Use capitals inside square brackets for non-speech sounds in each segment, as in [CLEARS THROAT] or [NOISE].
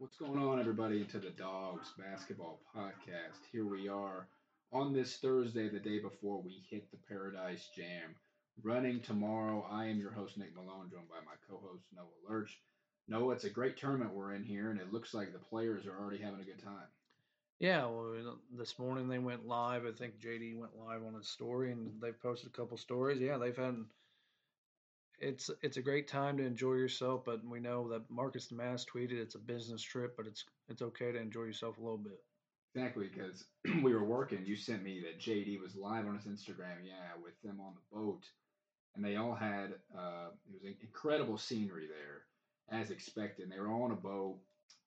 What's going on, everybody, into the Dogs Basketball Podcast? Here we are on this Thursday, the day before we hit the Paradise Jam. Running tomorrow, I am your host, Nick Malone, joined by my co host, Noah Lurch. Noah, it's a great tournament we're in here, and it looks like the players are already having a good time. Yeah, well, this morning they went live. I think JD went live on his story, and they've posted a couple stories. Yeah, they've had it's it's a great time to enjoy yourself, but we know that Marcus Mass tweeted it's a business trip, but it's it's okay to enjoy yourself a little bit. Exactly, because [CLEARS THROAT] we were working. You sent me that JD was live on his Instagram, yeah, with them on the boat, and they all had uh, it was incredible scenery there, as expected. And they were all on a boat,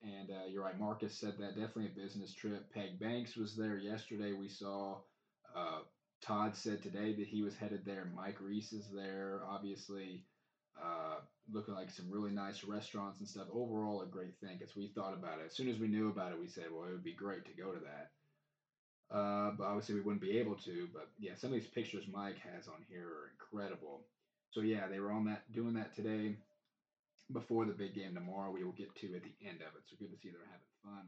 and uh, you're right. Marcus said that definitely a business trip. Peg Banks was there yesterday. We saw. Uh, Todd said today that he was headed there. Mike Reis is there, obviously, uh, looking like some really nice restaurants and stuff. Overall, a great thing because we thought about it. As soon as we knew about it, we said, well, it would be great to go to that. Uh, but obviously, we wouldn't be able to. But yeah, some of these pictures Mike has on here are incredible. So yeah, they were on that, doing that today before the big game tomorrow. We will get to at the end of it. So good to see they're having fun.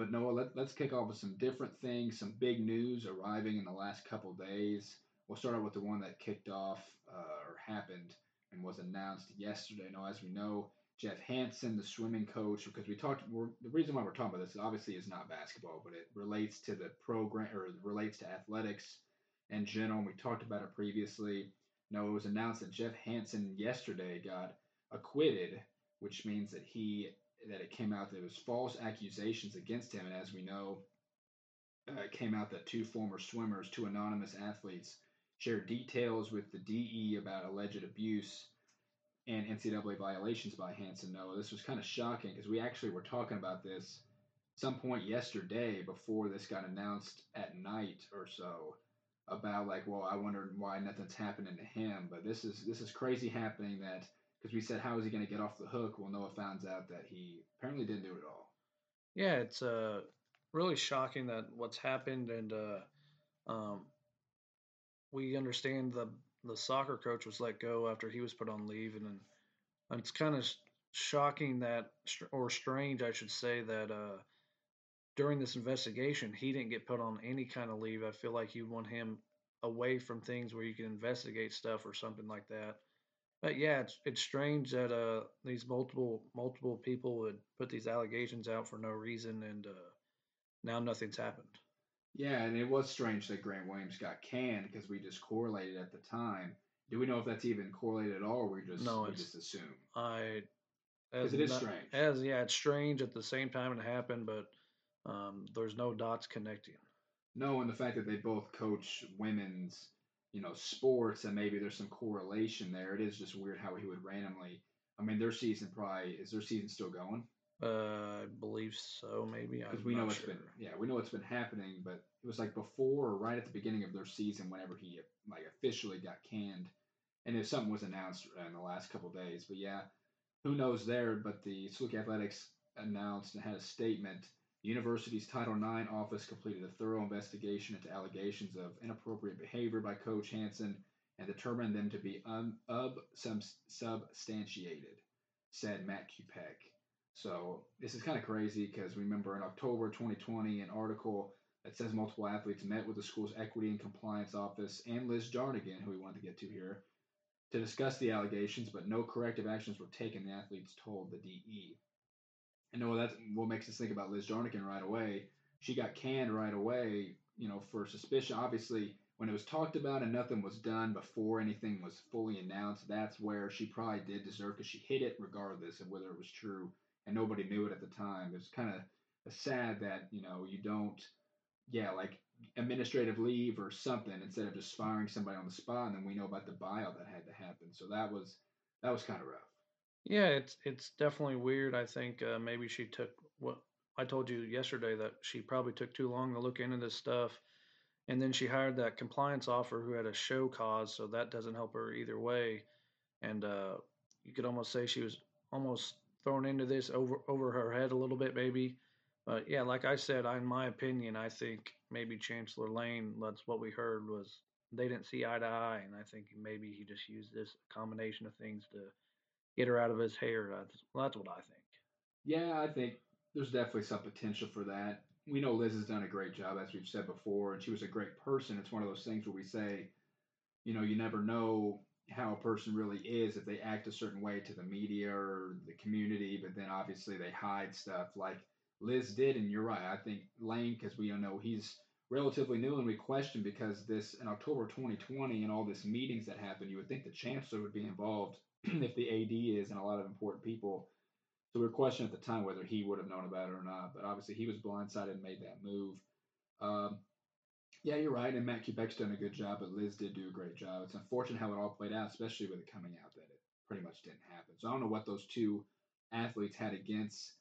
But Noah, let, let's kick off with some different things, some big news arriving in the last couple days. We'll start out with the one that kicked off uh, or happened and was announced yesterday. Now, as we know, Geoff Hansen, the swimming coach, because we talked, the reason why we're talking about this obviously is not basketball, but it relates to the program or relates to athletics in general. And we talked about it previously. No, it was announced that Geoff Hansen yesterday got acquitted, which means that he that it came out that it was false accusations against him, and as we know, uh, it came out that two former swimmers, two anonymous athletes, shared details with the DE about alleged abuse and NCAA violations by Hansen. Noah. this was kind of shocking because we actually were talking about this some point yesterday before this got announced at night or so about like, well, I wondered why nothing's happening to him, but this is this is crazy happening that because we said how is he going to get off the hook? Well, Noah finds out that he apparently didn't do it all. Yeah, it's uh, really shocking that what's happened, and uh, um, we understand the the soccer coach was let go after he was put on leave, and, and it's kind of shocking that, or strange, I should say, that uh, during this investigation he didn't get put on any kind of leave. I feel like you want him away from things where you can investigate stuff or something like that. But yeah, it's it's strange that uh these multiple multiple people would put these allegations out for no reason, and uh, now nothing's happened. Yeah, and it was strange that Grant Williams got canned because we just correlated at the time. Do we know if that's even correlated at all, or we just no, we just assume? I because it is not, strange. As yeah, it's strange at the same time it happened, but um, there's no dots connecting. No, and the fact that they both coach women's you know, sports and maybe there's some correlation there. It is just weird how he would randomly. I mean, their season probably is their season still going? Uh, I believe so, maybe. Because we know it's sure. been yeah, we know it's been happening, but it was like before or right at the beginning of their season, whenever he like officially got canned, and if something was announced in the last couple days. But yeah, who knows there? But the Saluki Athletics announced and had a statement the university's Title IX office completed a thorough investigation into allegations of inappropriate behavior by Coach Hansen and determined them to be un- substantiated, said Matt Kupec. So this is kind of crazy because remember in October 2020, an article that says multiple athletes met with the school's equity and compliance office and Liz Jurinko, who we wanted to get to here, to discuss the allegations, but no corrective actions were taken, the athletes told the DE. And know that's what makes us think about Liz Jurinko right away. She got canned right away, you know, for suspicion. Obviously, when it was talked about and nothing was done before anything was fully announced, that's where she probably did deserve because she hit it regardless of whether it was true, and nobody knew it at the time. It's kind of sad that you know you don't, yeah, like administrative leave or something instead of just firing somebody on the spot, and then we know about the buyout that had to happen. So that was that was kind of rough. Yeah, it's it's definitely weird. I think uh, maybe she took what I told you yesterday that she probably took too long to look into this stuff, and then she hired that compliance officer who had a show cause, so that doesn't help her either way. And uh, you could almost say she was almost thrown into this over over her head a little bit, maybe. But yeah, like I said, in my opinion, I think maybe Chancellor Lane. That's what we heard was they didn't see eye to eye, and I think maybe he just used this combination of things to get her out of his hair. Uh, that's well, that's what I think. Yeah, I think there's definitely some potential for that. We know Liz has done a great job, as we've said before, and she was a great person. It's one of those things where we say, you know, you never know how a person really is if they act a certain way to the media or the community, but then obviously they hide stuff like Liz did. And you're right. I think Lane, because we know he's relatively new and we question because this in October 2020 and all this meetings that happened, you would think the chancellor would be involved [CLEARS THROAT] if the AD is and a lot of important people. So we were questioning at the time whether he would have known about it or not. But obviously he was blindsided and made that move. Um, yeah, you're right. And Matt Kupec's done a good job, but Liz did do a great job. It's unfortunate how it all played out, especially with it coming out that it pretty much didn't happen. So I don't know what those two athletes had against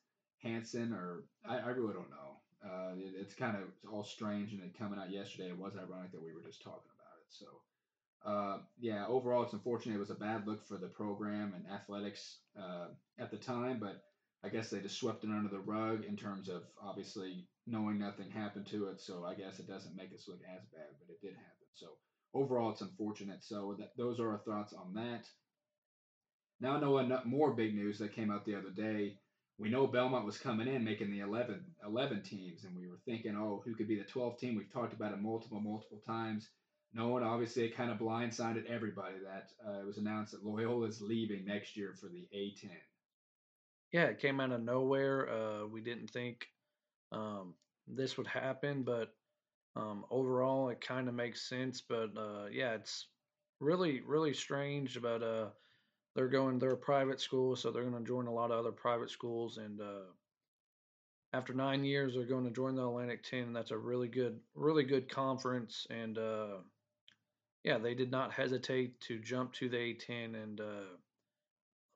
Hansen, or I, I really don't know. Uh, it, it's kind of all strange, and it coming out yesterday, it was ironic that we were just talking about it. So, uh, yeah, overall, it's unfortunate. It was a bad look for the program and athletics uh, at the time, but I guess they just swept it under the rug in terms of obviously knowing nothing happened to it. So I guess it doesn't make us look as bad, but it did happen. So overall, it's unfortunate. So that, those are our thoughts on that. Now I know more big news that came out the other day. We know Belmont was coming in making the 11, 11 teams, and we were thinking, oh, who could be the 12 team? We've talked about it multiple, multiple times. No one, obviously, kind of blindsided everybody that uh, it was announced that Loyola is leaving next year for the A10. Yeah, it came out of nowhere. Uh, we didn't think um, this would happen, but um, overall, it kind of makes sense. But uh, yeah, it's really, really strange. But uh, they're going, they're a private school, so they're going to join a lot of other private schools. And uh, after nine years, they're going to join the Atlantic 10. And that's a really good, really good conference. And uh, yeah, they did not hesitate to jump to the A10 and uh,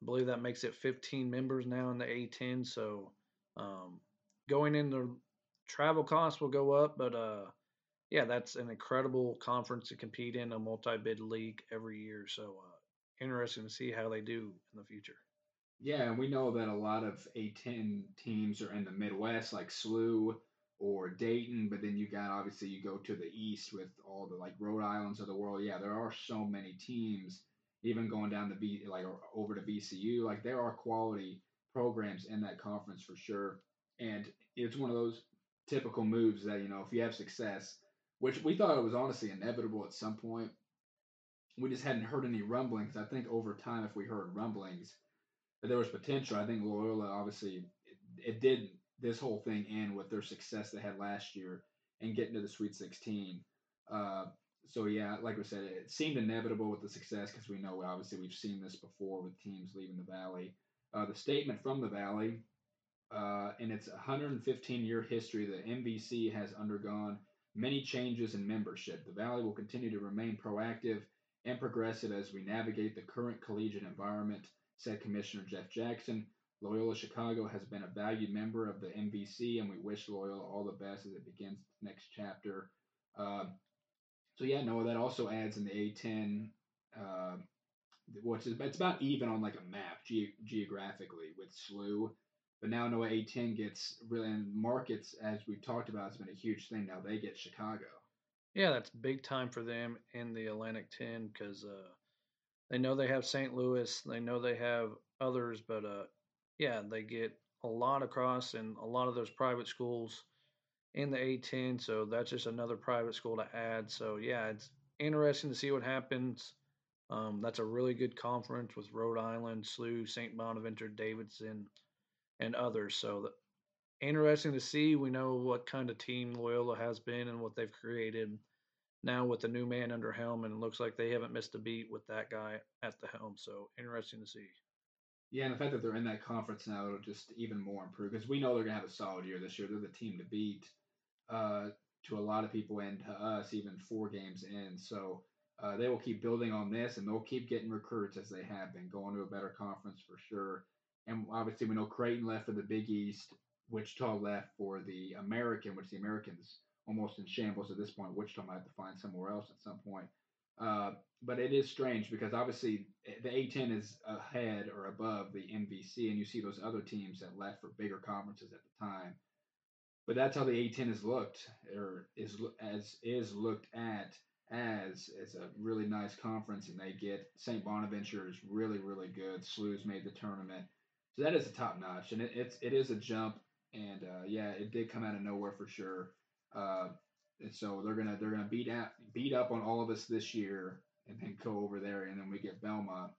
I believe that makes it 15 members now in the A10. So um, going into travel costs will go up, but uh, yeah, that's an incredible conference to compete in a multi-bid league every year. So uh, interesting to see how they do in the future. Yeah, and we know that a lot of A10 teams are in the Midwest, like SLU or Dayton, but then you got obviously you go to the East with all the like Rhode Islands of the world. Yeah, there are so many teams even going down the B like over to VCU, like there are quality programs in that conference for sure. And it's one of those typical moves that you know if you have success, which we thought it was honestly inevitable at some point. We just hadn't heard any rumblings. I think over time, if we heard rumblings, that there was potential. I think Loyola obviously it, it did this whole thing end with their success they had last year and getting to the Sweet 16. Uh, so yeah, like we said, it seemed inevitable with the success because we know obviously we've seen this before with teams leaving the Valley. Uh, the statement from the Valley, uh, in its 115 year history, the MVC has undergone many changes in membership. The Valley will continue to remain proactive and progressive as we navigate the current collegiate environment, said Commissioner Jeff Jackson. Loyola Chicago has been a valued member of the MVC, and we wish Loyola all the best as it begins its next chapter. Uh, so yeah, no, that also adds in the A10, uh, which is it's about even on like a map ge- geographically with SLU. But now Noah A10 gets really and markets as we've talked about It's been a huge thing. Now they get Chicago. Yeah, that's big time for them in the Atlantic 10 because uh, they know they have St. Louis, they know they have others, but uh, yeah, they get a lot across, and a lot of those private schools in the A10. So that's just another private school to add. So yeah, it's interesting to see what happens. Um, that's a really good conference with Rhode Island, SLU, St. Bonaventure, Davidson, and others. So interesting to see. We know what kind of team Loyola has been and what they've created now with the new man under helm, and it looks like they haven't missed a beat with that guy at the helm. So interesting to see. Yeah, and the fact that they're in that conference now, it'll just even more improve because we know they're going to have a solid year this year. They're the team to beat uh, to a lot of people and to us even four games in. So uh, they will keep building on this and they'll keep getting recruits as they have been going to a better conference for sure. And obviously, we know Creighton left for the Big East, Wichita left for the American, which the Americans almost in shambles at this point. Wichita might have to find somewhere else at some point. Uh, but it is strange because obviously the A10 is ahead or above the MVC, and you see those other teams that left for bigger conferences at the time but that's how the A10 is looked or is as is looked at as as a really nice conference, and they get St. Bonaventure is really really good. SLU's made the tournament, so that is a top notch, and it, it's it is a jump and uh, yeah, it did come out of nowhere for sure. Uh, and so they're gonna they're gonna beat out beat up on all of us this year, and then go over there, and then we get Belmont,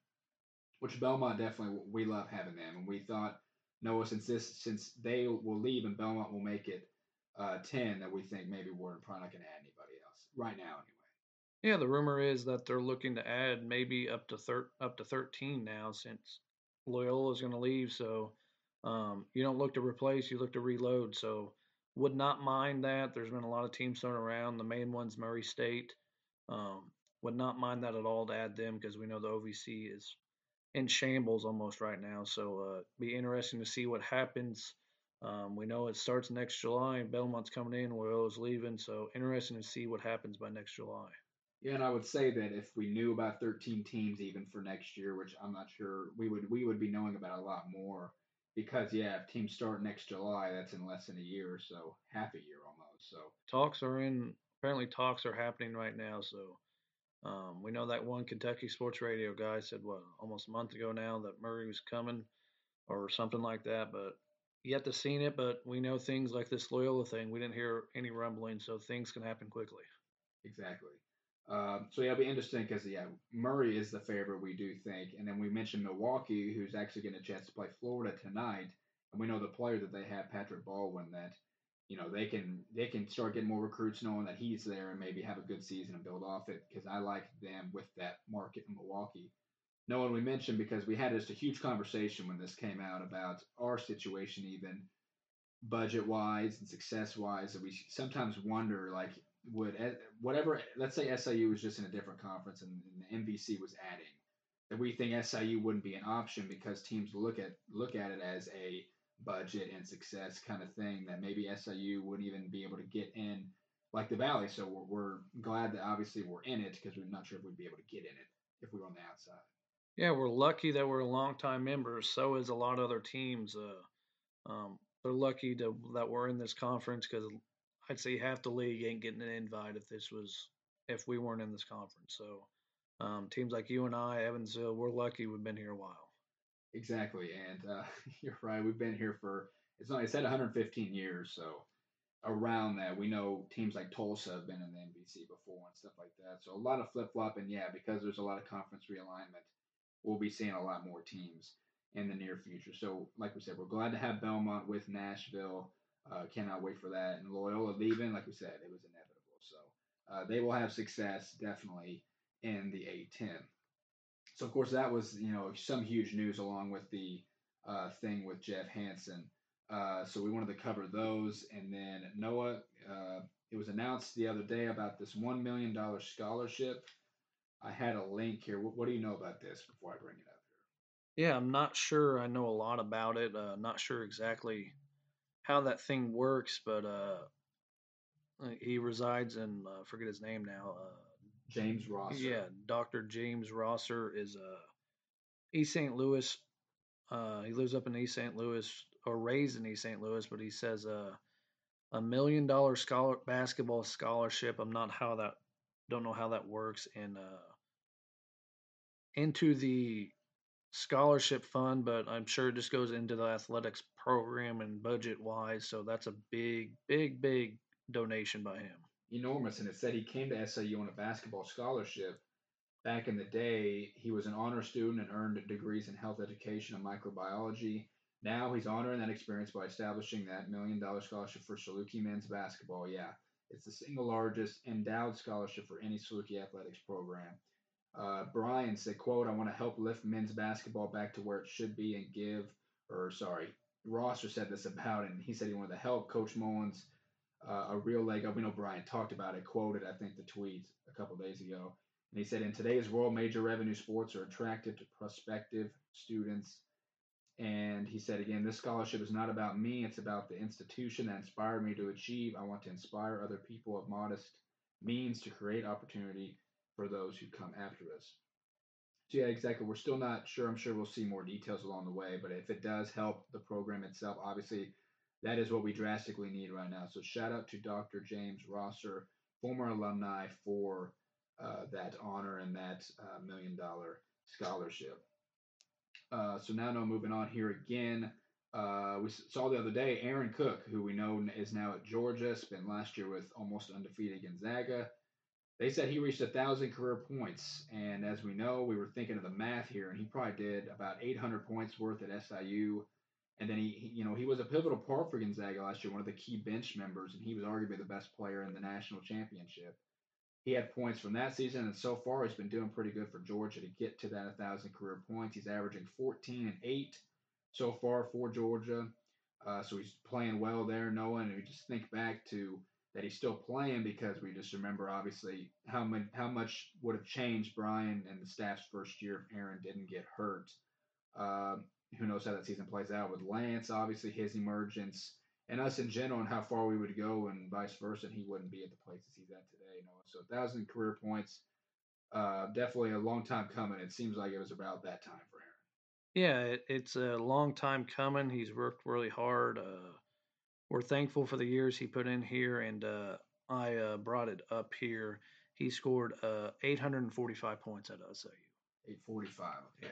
which Belmont definitely we love having them, and we thought Noah since this since they will leave and Belmont will make it uh, ten, that we think maybe we're probably not gonna add anybody else right now anyway. Yeah, the rumor is that they're looking to add maybe up to thir- up to 13 now since Loyola is going to leave. So um, you don't look to replace, you look to reload. So would not mind that. There's been a lot of teams thrown around. The main one's Murray State. Um, would not mind that at all to add them because we know the OVC is in shambles almost right now. So uh, be interesting to see what happens. Um, we know it starts next July. Belmont's coming in, Loyola's leaving. So interesting to see what happens by next July. Yeah, and I would say that if we knew about 13 teams even for next year, which I'm not sure, we would we would be knowing about a lot more because yeah, if teams start next July, that's in less than a year or so, half a year almost. So talks are in. Apparently, talks are happening right now. So um, we know that one Kentucky sports radio guy said what almost a month ago now that Murray was coming or something like that, but yet to seen it. But we know things like this Loyola thing. We didn't hear any rumbling, so things can happen quickly. Exactly. Um, so yeah, it'll be interesting because yeah, Murray is the favorite we do think, and then we mentioned Milwaukee, who's actually getting a chance to play Florida tonight, and we know the player that they have, Patrick Baldwin, that you know they can they can start getting more recruits knowing that he's there and maybe have a good season and build off it because I like them with that market in Milwaukee. No one we mentioned because we had just a huge conversation when this came out about our situation even budget wise and success wise that we sometimes wonder like would whatever let's say SIU was just in a different conference and, and the MVC was adding that we think SIU wouldn't be an option because teams look at look at it as a budget and success kind of thing that maybe SIU wouldn't even be able to get in like the Valley. So we're, we're glad that obviously we're in it because we're not sure if we'd be able to get in it if we were on the outside. Yeah, we're lucky that we're a longtime members. So is a lot of other teams. Uh, um, they're lucky to, that we're in this conference because I'd say half the league ain't getting an invite if this was if we weren't in this conference. So um, teams like you and I, Evansville, we're lucky we've been here a while. Exactly, and uh, [LAUGHS] you're right. We've been here for it's only said 115 years, so around that, we know teams like Tulsa have been in the MVC before and stuff like that. So a lot of flip flop, and yeah, because there's a lot of conference realignment, we'll be seeing a lot more teams in the near future. So, like we said, we're glad to have Belmont with Nashville. Uh, cannot wait for that. And Loyola leaving, like we said, it was inevitable. So uh, they will have success definitely in the A10. So of course that was you know some huge news along with the uh, thing with Geoff Hansen. Uh, so we wanted to cover those, and then Noah. Uh, it was announced the other day about this one million dollar scholarship. I had a link here. What, what, do you know about this before I bring it up here? Yeah, I'm not sure. I know a lot about it. Uh, not sure exactly how that thing works, but uh, he resides in uh, forget his name now. Uh, James Rosser. Yeah, Doctor James Rosser is uh, East St. Louis. Uh, he lives up in East St. Louis or raised in East St. Louis, but he says uh, a million dollar scholar basketball scholarship. I'm not how that don't know how that works and uh, into the scholarship fund, but I'm sure it just goes into the athletics program and budget wise. So that's a big, big, big donation by him. Enormous. And it said he came to SIU on a basketball scholarship. Back in the day, he was an honor student and earned degrees in health education and microbiology. Now he's honoring that experience by establishing that million dollar scholarship for Saluki men's basketball. Yeah, it's the single largest endowed scholarship for any Saluki athletics program. Uh, Bryan said, quote, I want to help lift men's basketball back to where it should be and give, or sorry, Rosser said this about it, and he said he wanted to help Coach Mullins uh, a real leg up. We know Bryan talked about it, quoted, I think, the tweet a couple days ago. And he said, in today's world, major revenue sports are attractive to prospective students. And he said, again, this scholarship is not about me. It's about the institution that inspired me to achieve. I want to inspire other people of modest means to create opportunity for those who come after us. So yeah, exactly. We're still not sure. I'm sure we'll see more details along the way, but if it does help the program itself, obviously that is what we drastically need right now. So shout out to Dr. James Rosser, former alumni, for uh, that honor and that uh, million dollar scholarship. Uh, so now, no, moving on here again. uh, we saw the other day Aaron Cook, who we know is now at Georgia, spent last year with almost undefeated Gonzaga. They said he reached a thousand career points, and as we know, we were thinking of the math here, and he probably did about 800 points worth at SIU. And then he, he, you know, he was a pivotal part for Gonzaga last year, one of the key bench members, and he was arguably the best player in the national championship. He had points from that season, and so far he's been doing pretty good for Georgia to get to that 1,000 career points. He's averaging 14 and 8 so far for Georgia. Uh, so he's playing well there, Noah. And we just think back to that he's still playing because we just remember obviously how much how much would have changed Bryan and the staff's first year if Aaron didn't get hurt. Uh, who knows how that season plays out with Lance, obviously his emergence, and us in general, and how far we would go, and vice versa. And he wouldn't be at the places he's at today. Noah. So a thousand career points, uh, definitely a long time coming. It seems like it was about that time for Aaron. Yeah, it, it's a long time coming. He's worked really hard. Uh, we're thankful for the years he put in here, and uh, I uh, brought it up here. He scored uh, 845 points at SIU. 845, yeah.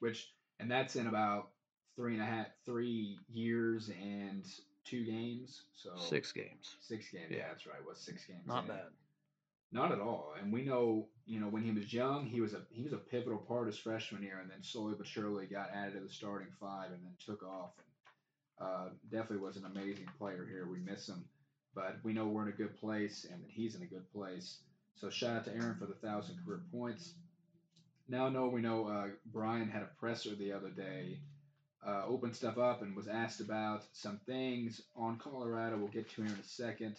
Which, and that's in about three and a half, three years and two games. So six games. Six games. Yeah, that's right. What six games. Not in. bad. Not at all. And we know, you know, when he was young, he was a he was a pivotal part his freshman year, and then slowly but surely got added to the starting five, and then took off. And uh, definitely was an amazing player here. We miss him, but we know we're in a good place, and that he's in a good place. So shout out to Aaron for the thousand career points. Now, know we know uh, Bryan had a presser the other day, uh, opened stuff up, and was asked about some things on Colorado. We'll get to here in a second.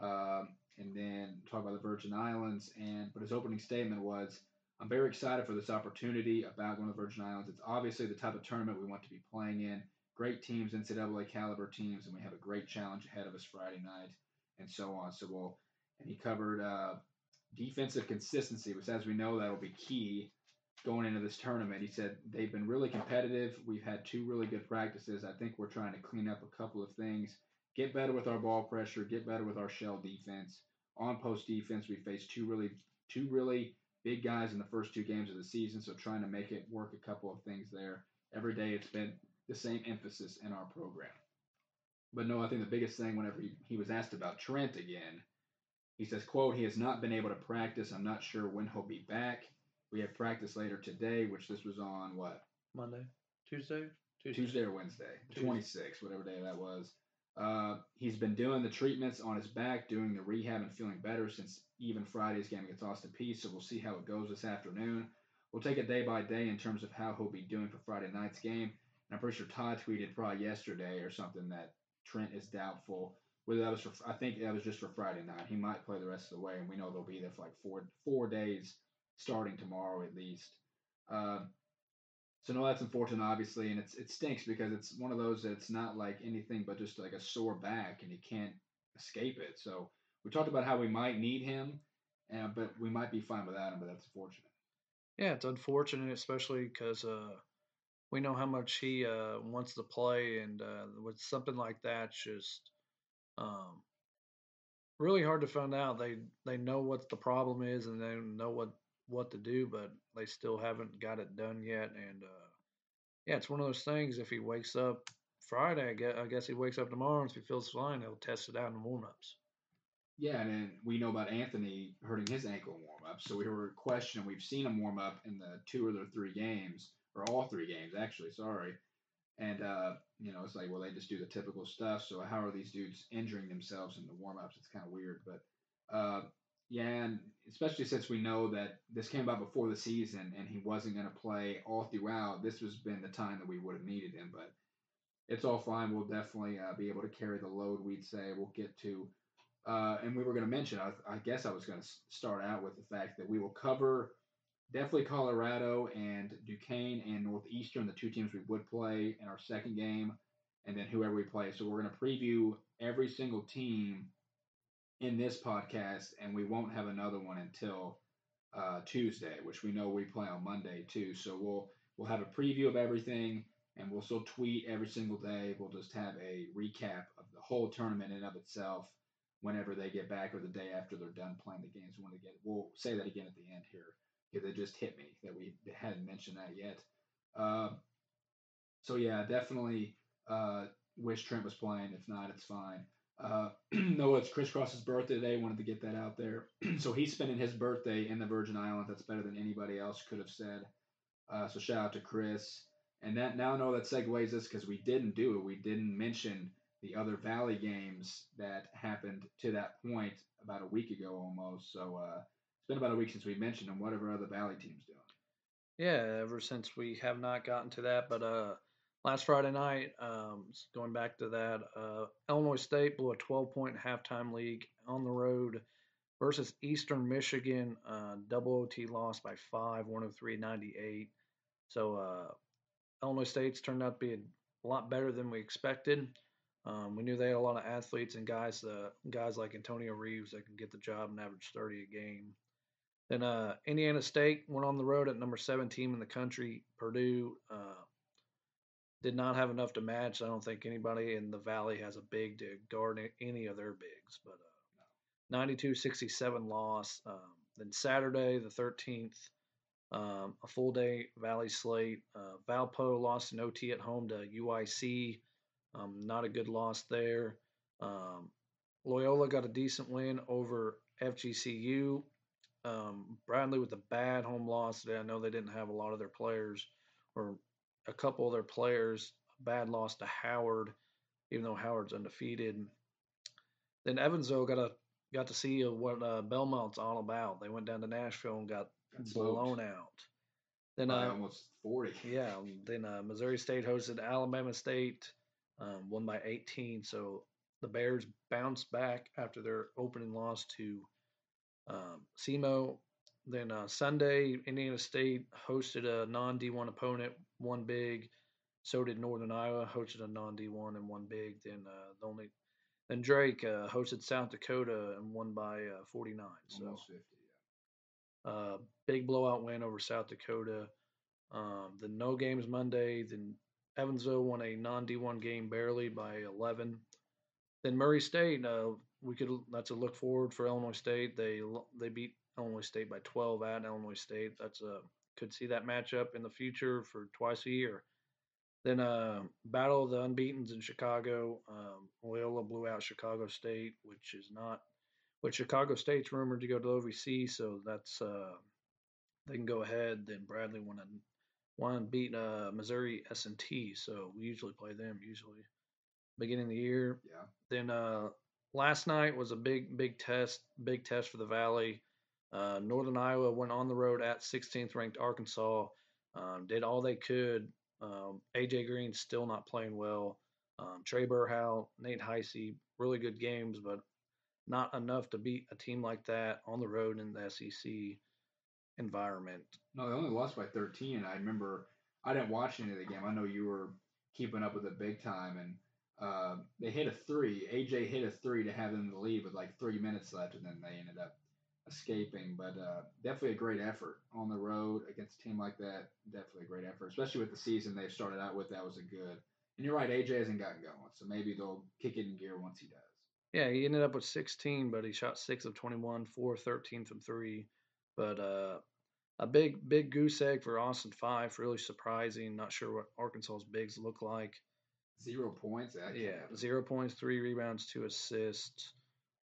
Um, and then talk about the Virgin Islands. And but his opening statement was, "I'm very excited for this opportunity about going to the Virgin Islands. It's obviously the type of tournament we want to be playing in. Great teams, NCAA caliber teams, and we have a great challenge ahead of us Friday night, and so on. So we'll." And he covered uh, defensive consistency, which, as we know, that'll be key going into this tournament. He said they've been really competitive. We've had two really good practices. I think we're trying to clean up a couple of things, get better with our ball pressure, get better with our shell defense on post defense. We faced two really two really big guys in the first two games of the season, so trying to make it work a couple of things there. Every day it's been the same emphasis in our program. But no, I think the biggest thing whenever he, he was asked about Trent again, he says, quote, he has not been able to practice. I'm not sure when he'll be back. We have practice later today, which this was on what? Monday? Tuesday? Tuesday, Tuesday or Wednesday. Tuesday. 26, whatever day that was. Uh, he's been doing the treatments on his back, doing the rehab, and feeling better since even Friday's game against Austin Peay. So we'll see how it goes this afternoon. We'll take it day by day in terms of how he'll be doing for Friday night's game. And I'm pretty sure Todd tweeted probably yesterday or something that Trent is doubtful. Whether that was for, I think that was just for Friday night. He might play the rest of the way, and we know they'll be there for like four four days, starting tomorrow at least. Uh, so no, that's unfortunate, obviously, and it's it stinks because it's one of those that's not like anything but just like a sore back, and he can't escape it. So we talked about how we might need him, uh, but we might be fine without him. But that's unfortunate. Yeah, it's unfortunate, especially because uh, we know how much he uh, wants to play, and uh, with something like that, just um, really hard to find out. They they know what the problem is, and they know what what to do, but they still haven't got it done yet. And uh, yeah, it's one of those things. If he wakes up Friday, I guess, I guess he wakes up tomorrow, and if he feels fine, he'll test it out in warmups. Yeah, and then we know about Anthony hurting his ankle in warm up. So we were questioning. We've seen him warm up in the two or the three games, or all three games actually. Sorry, and uh, you know it's like, well, they just do the typical stuff. So how are these dudes injuring themselves in the warm ups? It's kind of weird, but uh, yeah, and especially since we know that this came about before the season and he wasn't going to play all throughout, this was been the time that we would have needed him. But it's all fine. We'll definitely uh, be able to carry the load. We'd say we'll get to, uh, and we were going to mention. I, I, guess I was going to start out with the fact that we will cover definitely Colorado and Duquesne and Northeastern, the two teams we would play in our second game, and then whoever we play. So we're going to preview every single team in this podcast, and we won't have another one until uh, Tuesday, which we know we play on Monday too. So we'll we'll have a preview of everything, and we'll still tweet every single day. We'll just have a recap of the whole tournament in of itself whenever they get back or the day after they're done playing the games. When they get, we'll say that again at the end here because it just hit me that we hadn't mentioned that yet. Uh, so yeah, definitely Uh, wish Trent was playing. If not, it's fine. Uh, [CLEARS THROAT] no, it's Chris Cross's birthday today. Wanted to get that out there. [CLEARS THROAT] so he's spending his birthday in the Virgin Islands. That's better than anybody else could have said. Uh, so shout out to Chris. And that now know that segues us because we didn't do it. We didn't mention the other Valley games that happened to that point about a week ago almost. So uh, it's been about a week since we mentioned them. What are other Valley teams doing? Yeah, ever since we have not gotten to that, but uh, last Friday night, um, going back to that, uh, Illinois State blew a 12 point halftime lead on the road versus Eastern Michigan. Uh, double OT loss by five, 103 98. So uh, Illinois State's turned out to be a lot better than we expected. Um, we knew they had a lot of athletes and guys, uh, guys like Antonio Reeves that can get the job and average 30 a game. Then uh, Indiana State went on the road at number seven team in the country. Purdue uh, did not have enough to match. I don't think anybody in the Valley has a big to guard any of their bigs. But uh, 92-67 loss. Um, then Saturday the 13th, um, a full day Valley slate. Uh, Valpo lost an OT at home to UIC. Um, not a good loss there. Um, Loyola got a decent win over FGCU. Um, Bradley with a bad home loss today. I know they didn't have a lot of their players, or a couple of their players. Bad loss to Howard, even though Howard's undefeated. Then Evansville got a got to see what uh, Belmont's all about. They went down to Nashville and got, got blown out. Then uh, almost forty. Yeah. Then uh, Missouri State hosted Alabama State, um, won by 18. So the Bears bounced back after their opening loss to um, SEMO. Then uh, Sunday, Indiana State hosted a non D1 opponent, one big. So did Northern Iowa, hosted a non D1 and one big. Then uh, the only then Drake uh, hosted South Dakota and won by uh, 49. So, Almost 50, yeah. Uh, big blowout win over South Dakota. Um, the no games Monday. Then Evansville won a non D1 game barely by 11. Then Murray State, uh, we could that's a look forward for Illinois State. They they beat Illinois State by 12 at Illinois State. That's a could see that matchup in the future for twice a year. Then uh, Battle of the Unbeaten's in Chicago. Um, Loyola blew out Chicago State, which is not, but Chicago State's rumored to go to the OVC, so that's uh, they can go ahead. Then Bradley won and won beat uh, Missouri S and T, so we usually play them usually beginning of the year. Yeah. Then uh, last night was a big, big test, big test for the Valley. Uh, Northern Iowa went on the road at 16th ranked Arkansas, um, did all they could. Um, AJ Green still not playing well. Um, Trae Berhow, Nate Heise, really good games, but not enough to beat a team like that on the road in the SEC environment. No, they only lost by 13. I remember I didn't watch any of the game. I know you were keeping up with it big time, and uh, they hit a three. AJ hit a three to have them in the lead with like three minutes left, and then they ended up escaping. But uh, definitely a great effort on the road against a team like that. Definitely a great effort, especially with the season they started out with. That was a good. And you're right, AJ hasn't gotten going, so maybe they'll kick it in gear once he does. Yeah, he ended up with 16, but he shot six of 21, four 13 from three. But uh, a big, big goose egg for Austin Phyfe. Really surprising. Not sure what Arkansas's bigs look like. Zero points. That yeah, zero points, three rebounds, two assists.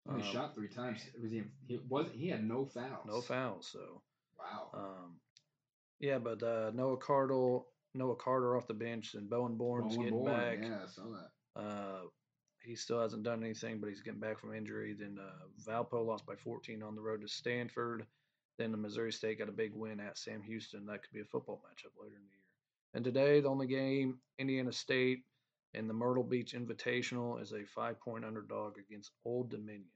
He um, shot three times. Was he? He was. He had no fouls. No fouls. So. Wow. Um, yeah, but uh, Noah Cardle, Noah Carter off the bench, and Bowen Born's Bowen getting Born, back. Yeah, I saw that. Uh, he still hasn't done anything, but he's getting back from injury. Then uh, Valpo lost by 14 on the road to Stanford. Then the Missouri State got a big win at Sam Houston. That could be a football matchup later in the year. And today, the only game, Indiana State and the Myrtle Beach Invitational is a five point underdog against Old Dominion.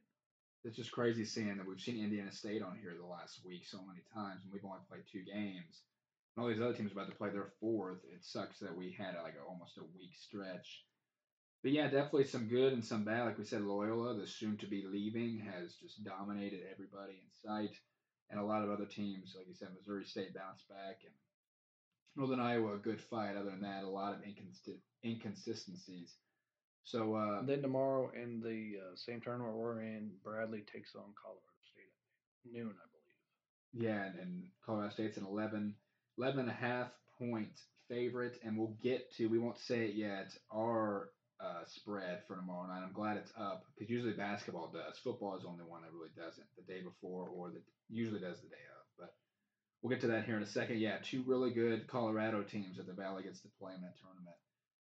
It's just crazy seeing that we've seen Indiana State on here the last week so many times, and we've only played two games. And all these other teams are about to play their fourth. It sucks that we had like a, almost a week stretch. But yeah, definitely some good and some bad. Like we said, Loyola, the soon to be leaving, has just dominated everybody in sight. And a lot of other teams, like you said, Missouri State bounced back, and Northern Iowa, a good fight. Other than that, a lot of inconsist- inconsistencies. So uh, then tomorrow in the uh, same tournament we're in, Bradley takes on Colorado State at noon, I believe. Yeah, and, and Colorado State's an 11, 11 and a half point favorite, and we'll get to. We won't say it yet. Our uh, spread for tomorrow night. I'm glad it's up because usually basketball does. Football is the only one that really doesn't. The day before or the usually does the day of. We'll get to that here in a second. Yeah, two really good Colorado teams that the Valley gets to play in that tournament.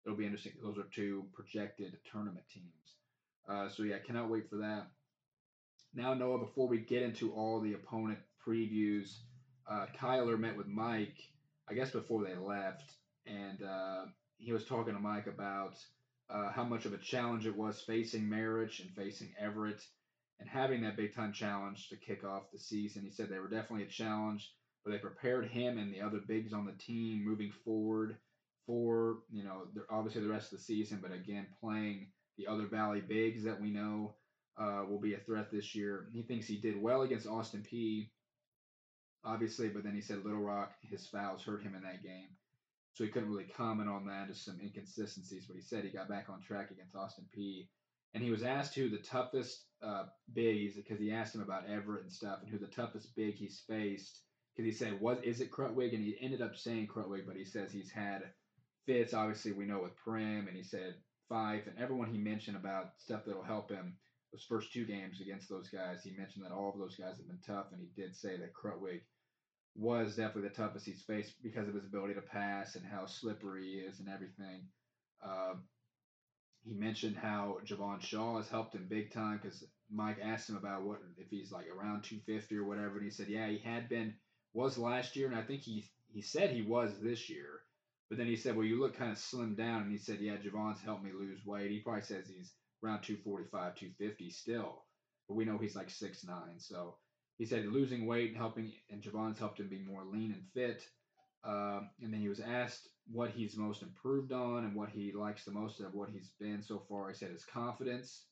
It'll be interesting. Those are two projected tournament teams. Uh, so yeah, cannot wait for that. Now, Noah, before we get into all the opponent previews, uh, Kyler met with Mike, I guess before they left, and uh, he was talking to Mike about uh, how much of a challenge it was facing marriage and facing Everett and having that big time challenge to kick off the season. He said they were definitely a challenge, but they prepared him and the other bigs on the team moving forward for, you know, obviously the rest of the season, but again, playing the other Valley bigs that we know uh, will be a threat this year. He thinks he did well against Austin Peay, obviously, but then he said Little Rock, his fouls hurt him in that game. So he couldn't really comment on that, just some inconsistencies. But he said he got back on track against Austin Peay. And he was asked who the toughest uh, bigs, because he asked him about Everett and stuff, and who the toughest big he's faced. Because he said, "What is it Krutwig?" And he ended up saying Krutwig, but he says he's had fits. Obviously, we know with Prim, and he said Phyfe, and everyone he mentioned about stuff that'll help him those first two games against those guys, he mentioned that all of those guys have been tough, and he did say that Krutwig was definitely the toughest he's faced because of his ability to pass and how slippery he is and everything. Uh, he mentioned how Javon Shaw has helped him big time because Mike asked him about what if he's like around 250 or whatever, and he said, yeah, he had been was last year, and I think he he said he was this year. But then he said, well, you look kind of slimmed down, and he said, yeah, Javon's helped me lose weight. He probably says he's around 245, 250 still. But we know he's like six nine. So he said losing weight and helping, and Javon's helped him be more lean and fit. Um, and then he was asked what he's most improved on and what he likes the most of what he's been so far. He said his confidence.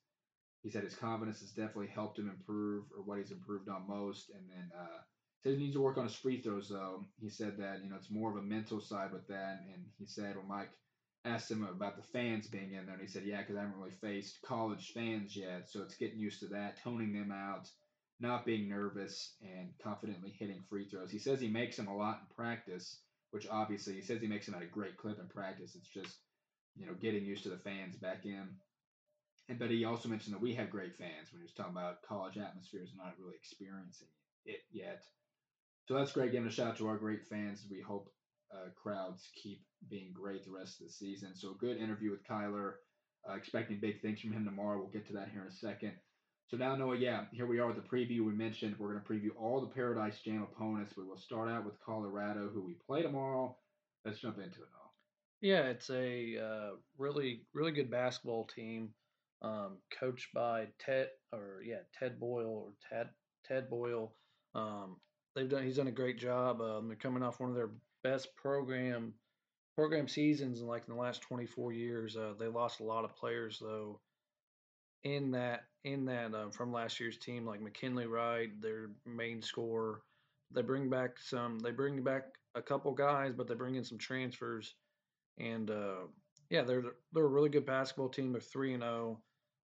He said his confidence has definitely helped him improve, or what he's improved on most. And then uh, said he needs to work on his free throws, though. He said that you know it's more of a mental side with that. And he said, well, Mike asked him about the fans being in there, and he said, yeah, because I haven't really faced college fans yet, so it's getting used to that, toning them out, not being nervous, and confidently hitting free throws. He says he makes them a lot in practice, which obviously he says he makes them at a great clip in practice. It's just you know getting used to the fans back in. And but he also mentioned that we have great fans when he was talking about college atmospheres and not really experiencing it yet. So that's great. Giving a shout out to our great fans. We hope uh, crowds keep being great the rest of the season. So a good interview with Kyler. Uh, expecting big things from him tomorrow. We'll get to that here in a second. So now, Noah, yeah, here we are with the preview. We mentioned we're going to preview all the Paradise Jam opponents. We will start out with Colorado, who we play tomorrow. Let's jump into it, Noah. Yeah, it's a uh, really, really good basketball team, um, coached by Ted, or yeah, Ted Boyle or Ted Ted Boyle. Um, they've done. He's done a great job. Um, they're coming off one of their best program program seasons in like in the last 24 years. Uh, they lost a lot of players though in that in that uh, from last year's team, like McKinley Wright, their main scorer. They bring back some. They bring back a couple guys, but they bring in some transfers, and uh, yeah, they're they're a really good basketball team. They're three and zero. Oh.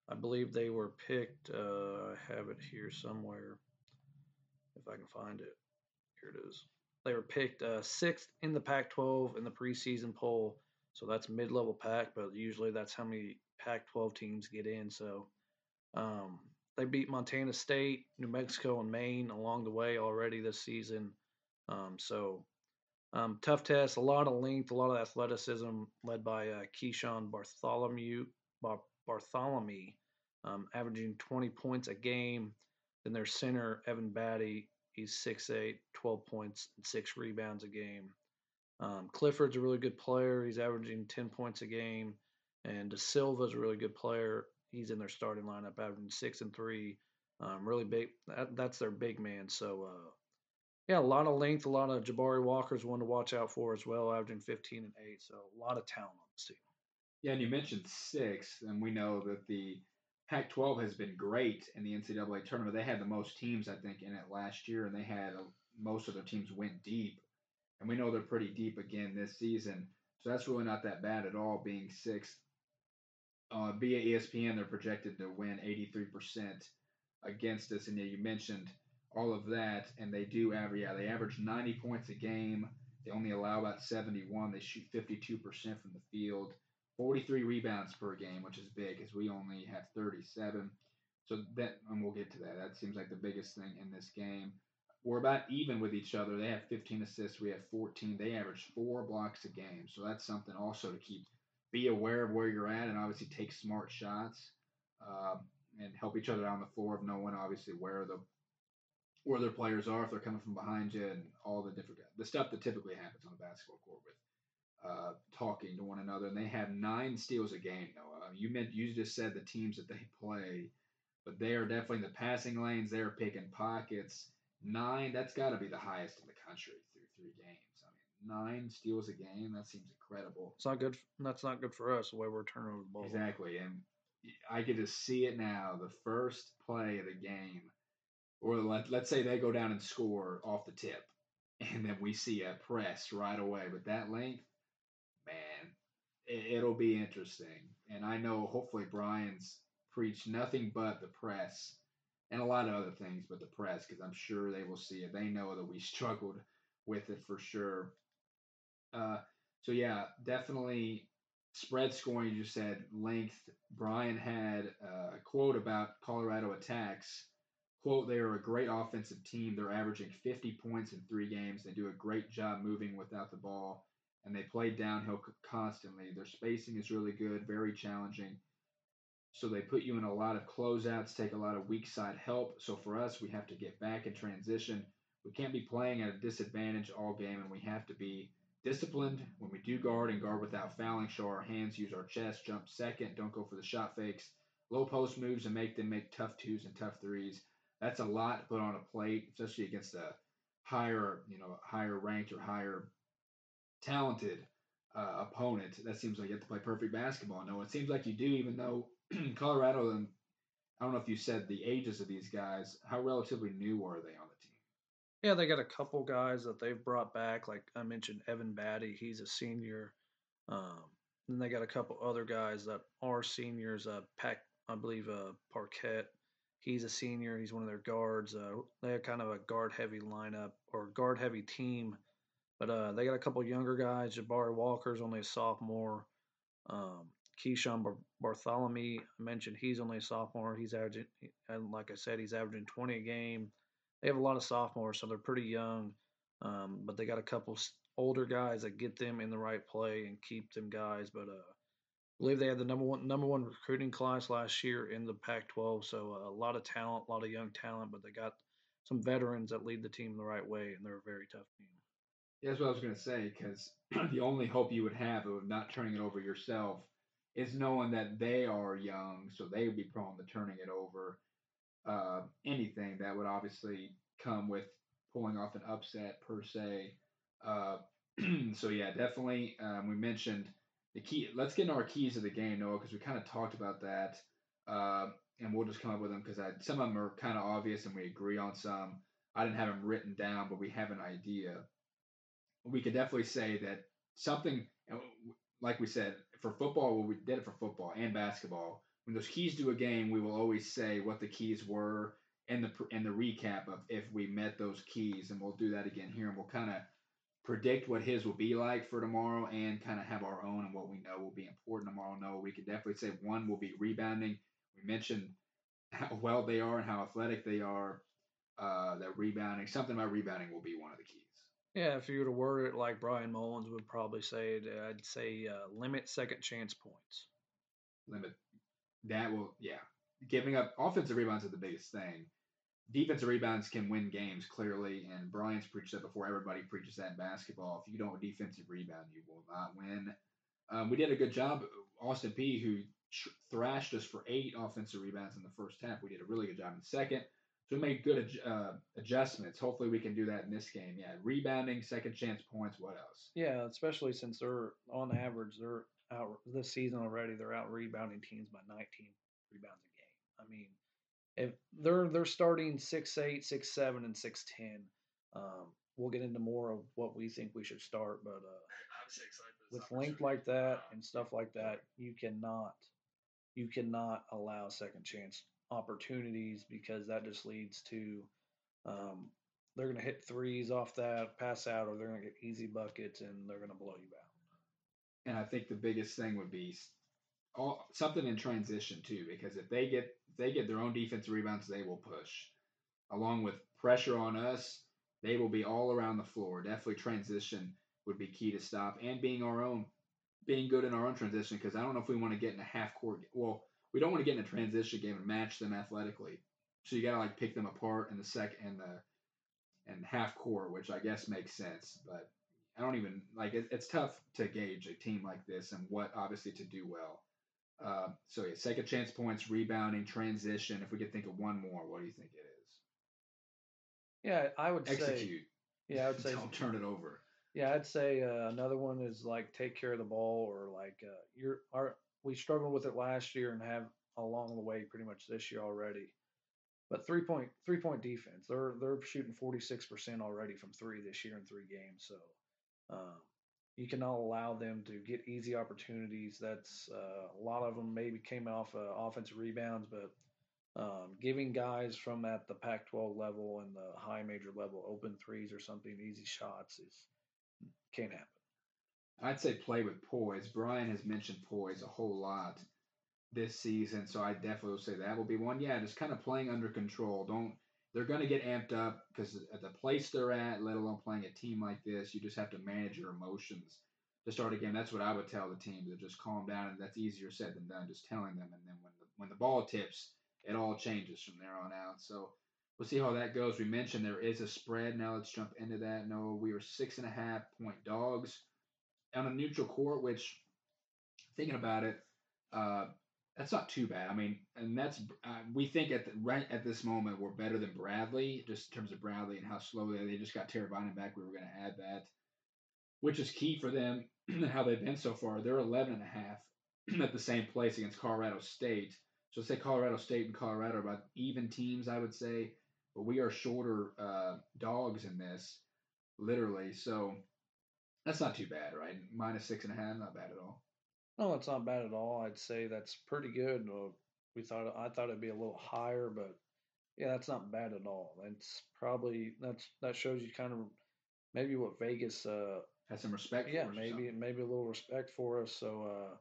I believe they were picked. Uh, I have it here somewhere, if I can find it. Here it is. They were picked uh, sixth in the Pac-12 in the preseason poll, so that's mid-level Pac. But usually that's how many Pac-12 teams get in. So um, they beat Montana State, New Mexico, and Maine along the way already this season. Um, so um, tough test, a lot of length, a lot of athleticism, led by uh, Keeshawn Bartholomew, Bar- Bartholomew, um, averaging 20 points a game. Then their center Evan Battey He's 6'8", 12 points, and six rebounds a game. Um, Clifford's a really good player. He's averaging 10 points a game. And De Silva's a really good player. He's in their starting lineup, averaging six and three. Um, really big. That, that's their big man. So, uh, yeah, a lot of length, a lot of Jabari Walker's one to watch out for as well, averaging 15 and eight. So, a lot of talent on this team. Yeah, and you mentioned six, and we know that the Pac 12 has been great in the NCAA tournament. They had the most teams, I think, in it last year, and they had a, most of their teams went deep. And we know they're pretty deep again this season. So that's really not that bad at all, being sixth. Uh, via ESPN, they're projected to win 83% against us. And yeah, you mentioned all of that, and they do average, yeah, they average 90 points a game. They only allow about 71. They shoot 52% from the field. 43 rebounds per game, which is big, as we only have 37. So that, and we'll get to that. That seems like the biggest thing in this game. We're about even with each other. They have 15 assists. We have 14. They average four blocks a game. So that's something also to keep, be aware of where you're at, and obviously take smart shots, uh, and help each other out on the floor of knowing obviously where the where their players are if they're coming from behind you and all the different the stuff that typically happens on a basketball court with uh, talking to one another. And they have nine steals a game. Noah, you meant you just said the teams that they [LAUGHS] play, but they are definitely in the passing lanes. They are picking pockets. Nine, that's got to be the highest in the country through three games. I mean, nine steals a game. That seems incredible. It's not good. That's not good for us the way we're turning over the ball. Exactly, and I get to see it now. The first play of the game, or let, let's say they go down and score off the tip, and then we see a press right away. But that length, it'll be interesting. And I know hopefully Bryan's preached nothing but the press and a lot of other things, but the press, because I'm sure they will see it. They know that we [LAUGHS] struggled with it for sure. Uh, so yeah, definitely spread scoring. You said length. Bryan had a quote about Colorado attacks. Quote: They are a great offensive team. They're averaging 50 points in three games. They do a great job moving without the ball, and they play downhill constantly. Their spacing is really good, very challenging. So they put you in a lot of closeouts, take a lot of weak side help. So for us, we have to get back in transition. We can't be playing at a disadvantage all game, and we have to be disciplined when we do guard and guard without fouling. Show our hands, use our chest, jump second, don't go for the shot fakes, low post moves, and make them make tough twos and tough threes. That's a lot to put on a plate, especially against a higher, you know, higher ranked or higher talented uh, opponent. That seems like you have to play perfect basketball. No, it seems like you do, even though [CLEARS THROAT] Colorado and I don't know if you said the ages of these guys. How relatively new are they on the team? Yeah, they got a couple guys that they've brought back. Like I mentioned, Evan Battey, he's a senior. Um, then they got a couple other guys that are seniors. Uh, Pack, I believe, uh, Parquet, he's a senior. He's one of their guards. Uh, they have kind of a guard heavy lineup or guard heavy team. But uh, they got a couple younger guys. Jabari Walker's only a sophomore. Um, Keeshawn Bar- Barthelemy, I mentioned he's only a sophomore. He's averaging, and like I said, he's averaging 20 a game. They have a lot of sophomores, so they're pretty young. Um, but they got a couple older guys that get them in the right play and keep them guys. But uh, I believe they had the number one number one recruiting class last year in the Pac-12. So uh, a lot of talent, a lot of young talent, but they got some veterans that lead the team the right way, and they're a very tough team. That's what I was going to say. Because [CLEARS THROAT] the only hope you would have of not turning it over yourself is knowing that they are young, so they would be prone to turning it over. Uh, anything that would obviously come with pulling off an upset per se. Uh, [CLEARS THROAT] so yeah, definitely. Um, we mentioned the key. Let's get into our keys of the game, Noah, because we kind of talked about that, uh, and we'll just come up with them because some of them are kind of obvious and we agree on some. I didn't have them written down, but we have an idea. We could definitely say that something, like we said, for football, we did it for football and basketball. When those keys to a game, we will always say what the keys were and the and the recap of if we met those keys, and we'll do that again here, and we'll kind of predict what his will be like for tomorrow, and kind of have our own and what we know will be important tomorrow. No, we could definitely say one will be rebounding. We mentioned how well they are and how athletic they are. Uh, that rebounding, something about rebounding will be one of the keys. Yeah, if you were to word it like Bryan Mullins would probably say, I'd say uh, limit second chance points. Limit that will, yeah. Giving up offensive rebounds is the biggest thing. Defensive rebounds can win games clearly, and Bryan's preached that before. Everybody preaches that in basketball. If you don't defensive rebound, you will not win. Um, we did a good job. Austin Peay, who thrashed us for eight offensive rebounds in the first half, we did a really good job in the second. So we made good uh, adjustments. Hopefully, we can do that in this game. Yeah, rebounding, second chance points. What else? Yeah, especially since they're on average, they're out this season already. They're out rebounding teams by 19 rebounds a game. I mean, if they're they're starting six eight, six seven, and six ten. Um, we'll get into more of what we think we should start, but uh, [LAUGHS] with length like that and stuff like that, you cannot you cannot allow second chance opportunities because that just leads to um, they're going to hit threes off that, pass out, or they're going to get easy buckets and they're going to blow you out. And I think the biggest thing would be all, something in transition too, because if they get if they get their own defensive rebounds, they will push. Along with pressure on us, they will be all around the floor. Definitely transition would be key to stop, and being our own, being good in our own transition. Because I don't know if we want to get in a half court. Well, we don't want to get in a transition game and match them athletically. So you got to like pick them apart in the second and the and half core, which I guess makes sense. But I don't even like it, it's tough to gauge a team like this and what obviously to do well. Uh, so yeah, second chance points, rebounding, transition. If we could think of one more, what do you think it is? Yeah, I would Execute. say. Yeah, I would [LAUGHS] say. Don't turn it over. Yeah, I'd say uh, another one is like take care of the ball, or like uh, you're. Our we struggled with it last year and have along the way pretty much this year already. But three point three point defense, they're they're shooting forty six percent already from three this year in three games. So um, you cannot allow them to get easy opportunities. That's uh, a lot of them maybe came off uh, offensive rebounds, but um, giving guys from at the Pac-12 level and the high major level open threes or something, easy shots is can't happen. I'd say play with poise. Bryan has mentioned poise a whole lot this season, so I definitely will say that will be one. Yeah, just kind of playing under control. Don't they're going to get amped up because at the place they're at, let alone playing a team like this, you just have to manage your emotions to start a game. That's what I would tell the team to just calm down, and that's easier said than done. Just telling them, and then when the when the ball tips, it all changes from there on out. So we'll see how that goes. We mentioned there is a spread. Now let's jump into that. No, we are six and a half point dogs on a neutral court, which thinking about it, uh, that's not too bad. I mean, and that's uh, we think at the, right at this moment we're better than Bradley just in terms of Bradley and how slowly they just got Tahvanainen back. We were going to add that, which is key for them and [CLEARS THROAT] how they've been so far. They're 11 and a half [CLEARS THROAT] at the same place against Colorado State. So say Colorado State and Colorado are about even teams, I would say, but we are shorter uh, dogs in this, literally. So that's not too bad, right? Minus six and a half, not bad at all. No, it's not bad at all. I'd say that's pretty good. Uh, we thought I thought it'd be a little higher, but yeah, that's not bad at all. That's probably that's that shows you kind of maybe what Vegas uh has some respect. Yeah, maybe maybe a little respect for us. So uh,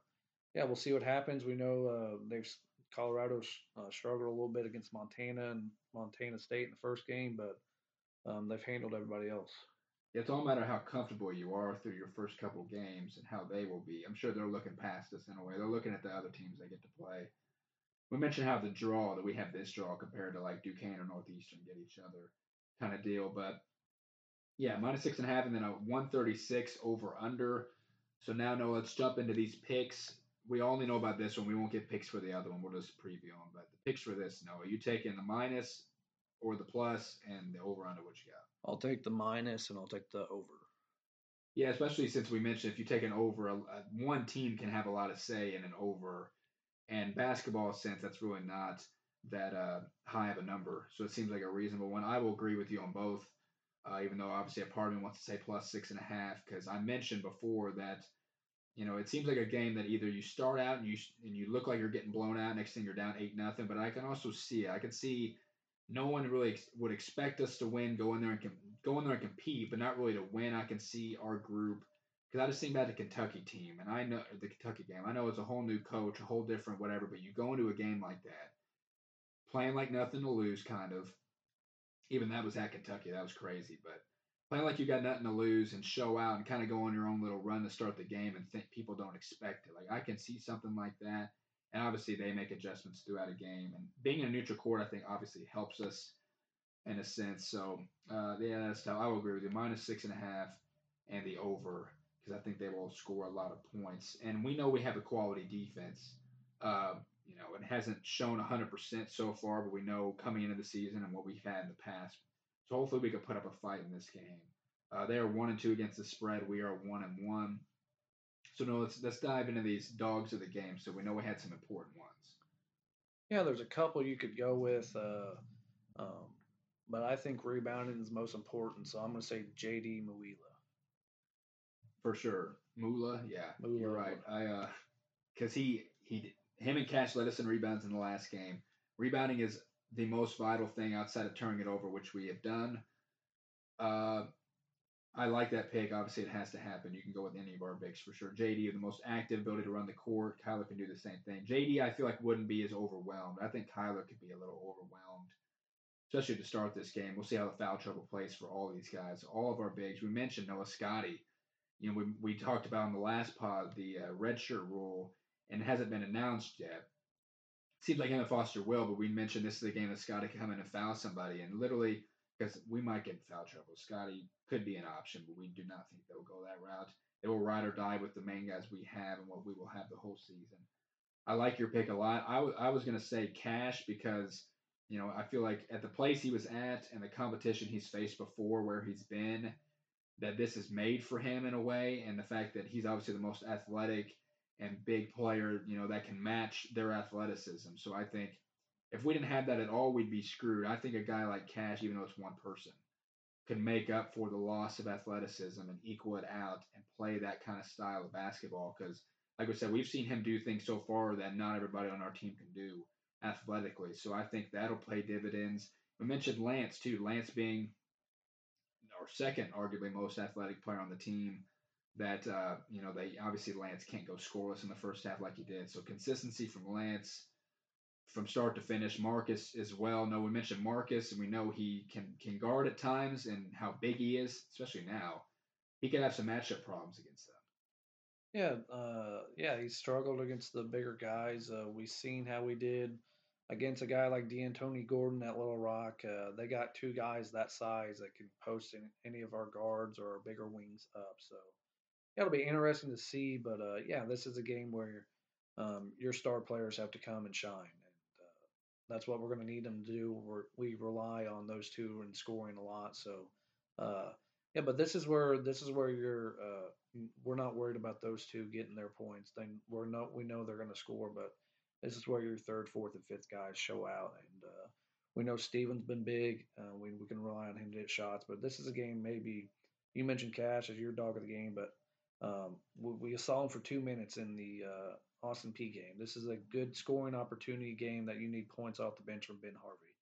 yeah, we'll see what happens. We know uh, they've Colorado uh, struggled a little bit against Montana and Montana State in the first game, but um, they've handled everybody else it's all matter how comfortable you are through your first couple games and how they will be. I'm sure they're looking past us in a way. They're looking at the other teams they get to play. We mentioned how the draw that we have this draw compared to like Duquesne or Northeastern get each other kind of deal, but yeah, minus six and a half, and then a 136 over under. So now, no, let's jump into these picks. We only know about this one. We won't get picks for the other one. We'll just preview them. But the picks for this, no, you taking the minus or the plus and the over under? What you got? I'll take the minus and I'll take the over. Yeah, especially since we mentioned if you take an over, a, a, one team can have a lot of say in an over. And basketball sense, that's really not that uh, high of a number. So it seems like a reasonable one. I will agree with you on both, uh, even though obviously a part of me wants to say plus six and a half because I mentioned before that you know it seems like a game that either you start out and you and you look like you're getting blown out, next thing you're down eight nothing. But I can also see I can see no one really ex- would expect us to win, go in there and com- go in there and compete, but not really to win. I can see our group because I just think about the Kentucky team, and I know the Kentucky game. I know it's a whole new coach, a whole different whatever, but you go into a game like that, playing like nothing to lose, kind of. Even that was at Kentucky, that was crazy, but playing like you got nothing to lose and show out and kind of go on your own little run to start the game and think people don't expect it. Like I can see something like that and obviously they make adjustments throughout a game. And being in a neutral court, I think obviously helps us in a sense. So uh, yeah, that's tough. I will agree with you. Minus six and a half and the over because I think they will score a lot of points. And we know we have a quality defense. Uh, you know, it hasn't shown 100% so far, but we know coming into the season and what we've had in the past. So hopefully we can put up a fight in this game. Uh, they are one and two against the spread. We are one and one. So no, let's let's dive into these dogs of the game. So we know we had some important ones. Yeah, there's a couple you could go with, uh, um, but I think rebounding is most important. So I'm going to say J.D. Muila. For sure, Mula. Yeah, Mula. you're right. I uh, because he he him and Cash led us in rebounds in the last game. Rebounding is the most vital thing outside of turning it over, which we have done. Uh, I like that pick. Obviously, it has to happen. You can go with any of our bigs for sure. JD, the most active, ability to run the court. Kyler can do the same thing. JD, I feel like wouldn't be as overwhelmed. I think Kyler could be a little overwhelmed, especially to start this game. We'll see how the foul trouble plays for all these guys. All of our bigs. We mentioned Noah Scotty. You know, we, we talked about in the last pod the uh, redshirt rule, and it hasn't been announced yet. Seems like Emma Foster will, but we mentioned this is the game that Scotty can come in and foul somebody, and literally because we might get foul trouble. Scotty could be an option, but we do not think they'll go that route. They will ride or die with the main guys we have and what we will have the whole season. I like your pick a lot. I, w- I was going to say Cash because, you know, I feel like at the place he was at and the competition he's faced before where he's been, that this is made for him in a way. And the fact that he's obviously the most athletic and big player, you know, that can match their athleticism. So I think if we didn't have that at all, we'd be screwed. I think a guy like Cash, even though it's one person, can make up for the loss of athleticism and equal it out and play that kind of style of basketball. Because, like I said, we've seen him do things so far that not everybody on our team can do athletically. So I think that'll play dividends. We mentioned Lance too. Lance being our second, arguably most athletic player on the team. That uh, you know, they obviously Lance can't go scoreless in the first half like he did. So consistency from Lance from start to finish. Marcus as well. No, we mentioned Marcus, and we know he can can guard at times, and how big he is, especially now. He could have some matchup problems against them. Yeah, uh, yeah, he struggled against the bigger guys. Uh, we seen how we did against a guy like D'Antoni Gordon at Little Rock. Uh, they got two guys that size that can post in any of our guards or our bigger wings up. So it'll be interesting to see. But uh, yeah, this is a game where um, your star players have to come and shine. That's what we're going to need them to do. We're, we rely on those two in scoring a lot. So, uh, yeah, but this is where this is where you're. Uh, we're not worried about those two getting their points. Then we're not. We know they're going to score, but this is where your third, fourth, and fifth guys show out. And uh, we know Steven's been big. Uh, we we can rely on him to hit shots. But this is a game. Maybe you mentioned Cash as your dog of the game, but um, we, we, saw him for two minutes in the uh, Austin Peay game. This is a good scoring opportunity game that you need points off the bench from Ben Harvey.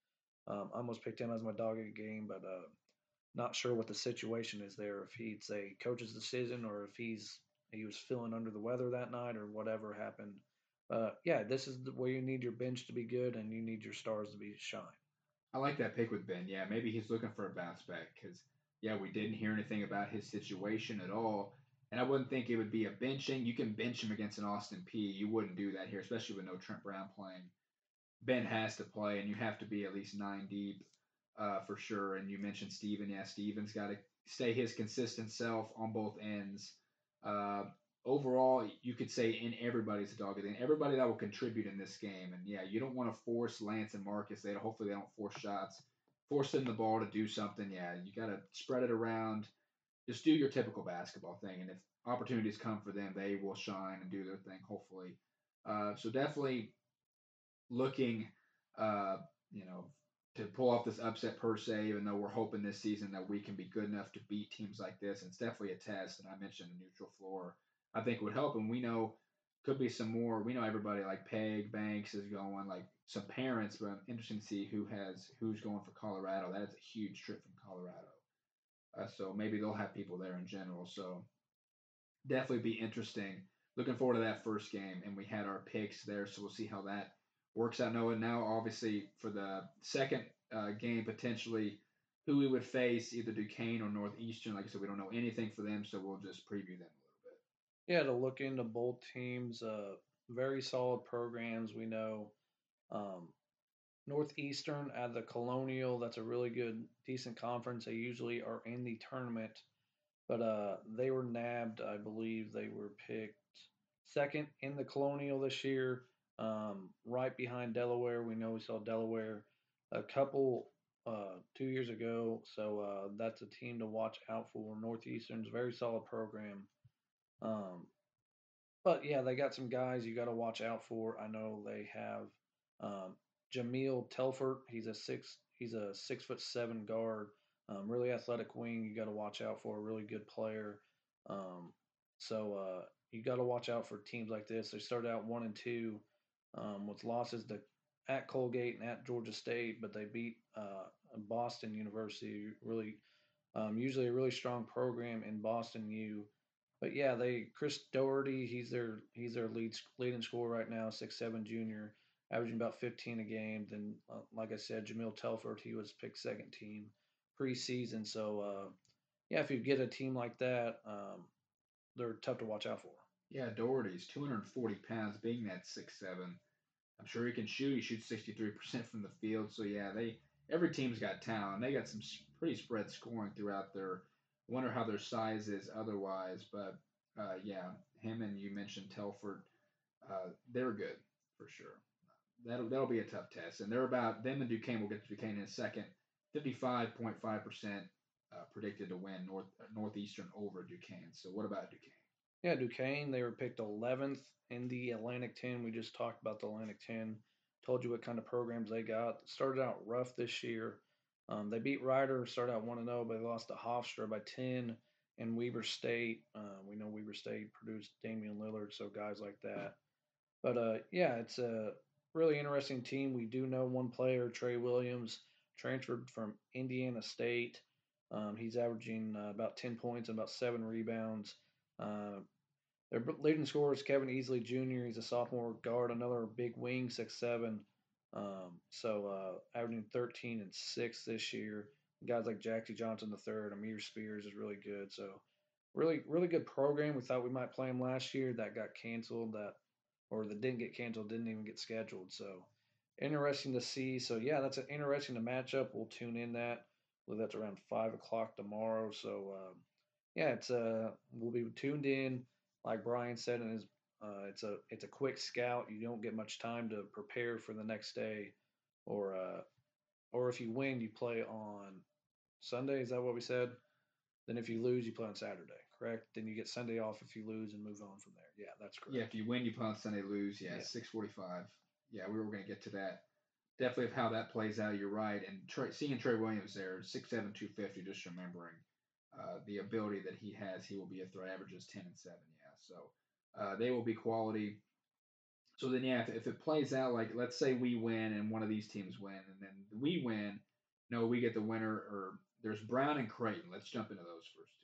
Um, I almost picked him as my dog of the game, but uh, not sure what the situation is there. If he's a coach's decision or if he's he was feeling under the weather that night or whatever happened. Uh, yeah, this is where you need your bench to be good and you need your stars to be shine. I like that pick with Ben. Yeah, maybe he's looking for a bounce back because yeah, we didn't hear anything about his situation at all. And I wouldn't think it would be a benching. You can bench him against an Austin Peay. You wouldn't do that here, especially with no Trent Brown playing. Ben has to play, and you have to be at least nine deep uh, for sure. And you mentioned Steven. Yeah, Steven's got to stay his consistent self on both ends. Uh, overall, you could say in everybody's a dog in everybody that will contribute in this game. And yeah, you don't want to force Lance and Marcus. They hopefully they don't force shots, force them the ball to do something. Yeah, you got to spread it around just do your typical basketball thing. And if opportunities come for them, they will shine and do their thing, hopefully. Uh, so definitely looking, uh, you know, to pull off this upset per se, even though we're hoping this season that we can be good enough to beat teams like this. And it's definitely a test. And I mentioned a neutral floor, I think would help. And we know could be some more. We know everybody like Peg Banks is going, like some parents, but I'm interested to see who has who's going for Colorado. That is a huge trip from Colorado. Uh, so maybe they'll have people there in general. So definitely be interesting. Looking forward to that first game, and we had our picks there, so we'll see how that works out. Noah, now obviously for the second uh, game potentially who we would face, either Duquesne or Northeastern. Like I said, we don't know anything for them, so we'll just preview them a little bit. Yeah, to look into both teams, uh, very solid programs. We know um, Northeastern at the Colonial. That's a really good, decent conference. They usually are in the tournament, but uh, they were nabbed. I believe they were picked second in the Colonial this year, um, right behind Delaware. We know we saw Delaware a couple uh, two years ago, so uh, that's a team to watch out for. Northeastern's very solid program. Um, but yeah, they got some guys you got to watch out for. I know they have um, Jahmyl Telfort. He's a six. He's a six foot seven guard. Um, really athletic wing. You got to watch out for a really good player. Um, so uh, you got to watch out for teams like this. They started out one and two um, with losses to at Colgate and at Georgia State, but they beat uh, Boston University. Really Um, usually a really strong program in Boston U. But yeah, they Chris Doherty, he's their he's their lead leading scorer right now, six seven junior, averaging about 15 a game. Then, uh, like I said, Jahmyl Telfort, he was picked second team preseason. So uh, yeah, if you get a team like that, um, they're tough to watch out for. Yeah, Doherty's 240 pounds, being that six seven. I'm sure he can shoot. He shoots 63% from the field. So yeah, they every team's got talent. They got some pretty spread scoring throughout their. Wonder how their size is otherwise, but uh, yeah, him and you mentioned Telfort, uh, they're good for sure. That'll that'll be a tough test, and they're about them and Duquesne. We'll get to Duquesne in a second. 55.5% uh, predicted to win North Northeastern over Duquesne. So what about Duquesne? Yeah, Duquesne, they were picked 11th in the Atlantic 10. We just talked about the Atlantic 10. Told you what kind of programs they got. Started out rough this year. Um, they beat Rider, started out 1 0, but they lost to Hofstra by 10 and Weber State. Uh, we know Weber State produced Damian Lillard, so guys like that. But uh, yeah, it's a really interesting team. We do know one player, Trey Williams, transferred from Indiana State. Um, he's averaging uh, about 10 points and about seven rebounds. Uh, their leading scorer is Kevin Easley Jr. He's a sophomore guard, another big wing, six seven. Um, so uh, averaging 13 and six this year. Guys like Jackie Johnson III, Amir Spears is really good. So really, really good program. We thought we might play him last year. That got canceled. That or that didn't get canceled. Didn't even get scheduled. So interesting to see. So yeah, that's an interesting to match up. We'll tune in that. Believe that's around five o'clock tomorrow. So. Um, yeah, it's uh we'll be tuned in, like Bryan said in his uh, it's a it's a quick scout. You don't get much time to prepare for the next day, or uh, or if you win, you play on Sunday. Is that what we said? Then if you lose, you play on Saturday. Correct. Then you get Sunday off if you lose and move on from there. Yeah, that's correct. Yeah, if you win, you play on Sunday. Lose, yeah, yeah. six forty-five. Yeah, we were going to get to that. Definitely of how that plays out. You're right. And Trey, seeing Trey Williams there, six seven two fifty. Just remembering uh, the ability that he has, he will be a threat. Averages ten and seven. Yeah, so uh, they will be quality. So then, yeah, if, if, it plays out like let's say we win and one of these teams win, and then we win, no, we get the winner. Or there's Brown and Creighton. Let's jump into those first.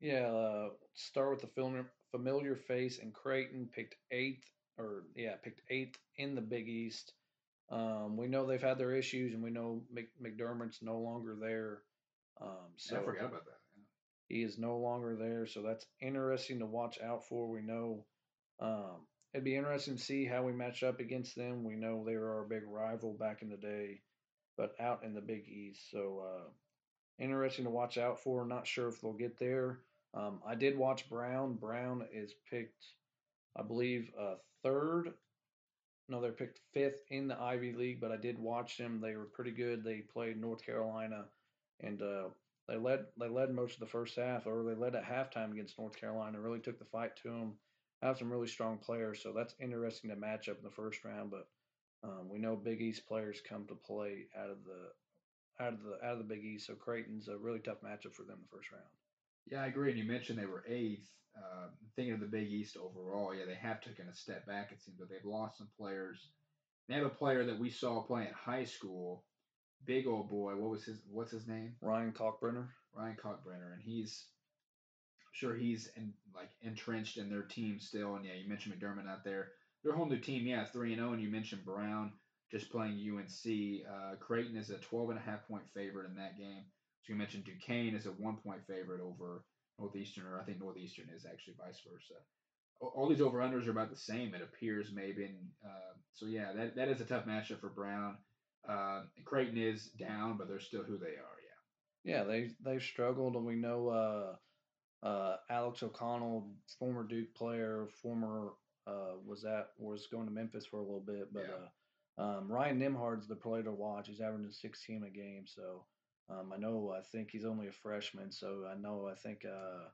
Yeah, uh, start with the familiar, familiar face and Creighton picked eighth, or yeah, picked eighth in the Big East. Um, we know they've had their issues, and we know McDermott's no longer there. Um, so yeah, I forgot about that. He is no longer there, so that's interesting to watch out for. We know um, it'd be interesting to see how we match up against them. We know they were our big rival back in the day, but out in the Big East. So uh, interesting to watch out for. Not sure if they'll get there. Um, I did watch Brown. Brown is picked, I believe, uh, third. No, they're picked fifth in the Ivy League, but I did watch them. They were pretty good. They played North Carolina, and uh, they led they led most of the first half, or they led at halftime against North Carolina. Really took the fight to them. Have some really strong players, so that's interesting to match up in the first round. But um, we know Big East players come to play out of the out of the out of the Big East, so Creighton's a really tough matchup for them in the first round. Yeah, I agree. And you mentioned they were eighth. Uh, thinking of the Big East overall, yeah, they have taken a step back. It seems, but they've lost some players. They have a player that we saw play in high school big old boy. What was his? What's his name? Ryan Kalkbrenner. Ryan Kalkbrenner, and he's I'm sure he's in, like entrenched in their team still. And yeah, you mentioned McDermott out there. Their whole new team, yeah, three and zero. Oh, and you mentioned Brown just playing UNC. Uh, Creighton is a 12 and a half point favorite in that game. So you mentioned Duquesne is a one point favorite over Northeastern, or I think Northeastern is actually vice versa. All these over unders are about the same, it appears, maybe. And uh, so, yeah, that, that is a tough matchup for Brown. Uh, Creighton is down, but they're still who they are. Yeah. Yeah, they they've struggled, and we know uh, uh, Alex O'Connell, former Duke player, former uh, was that was going to Memphis for a little bit, but yeah. Um, Ryan Nembhard's the player to watch. He's averaging 16 a game, so um, I know I think he's only a freshman, so I know I think. Uh,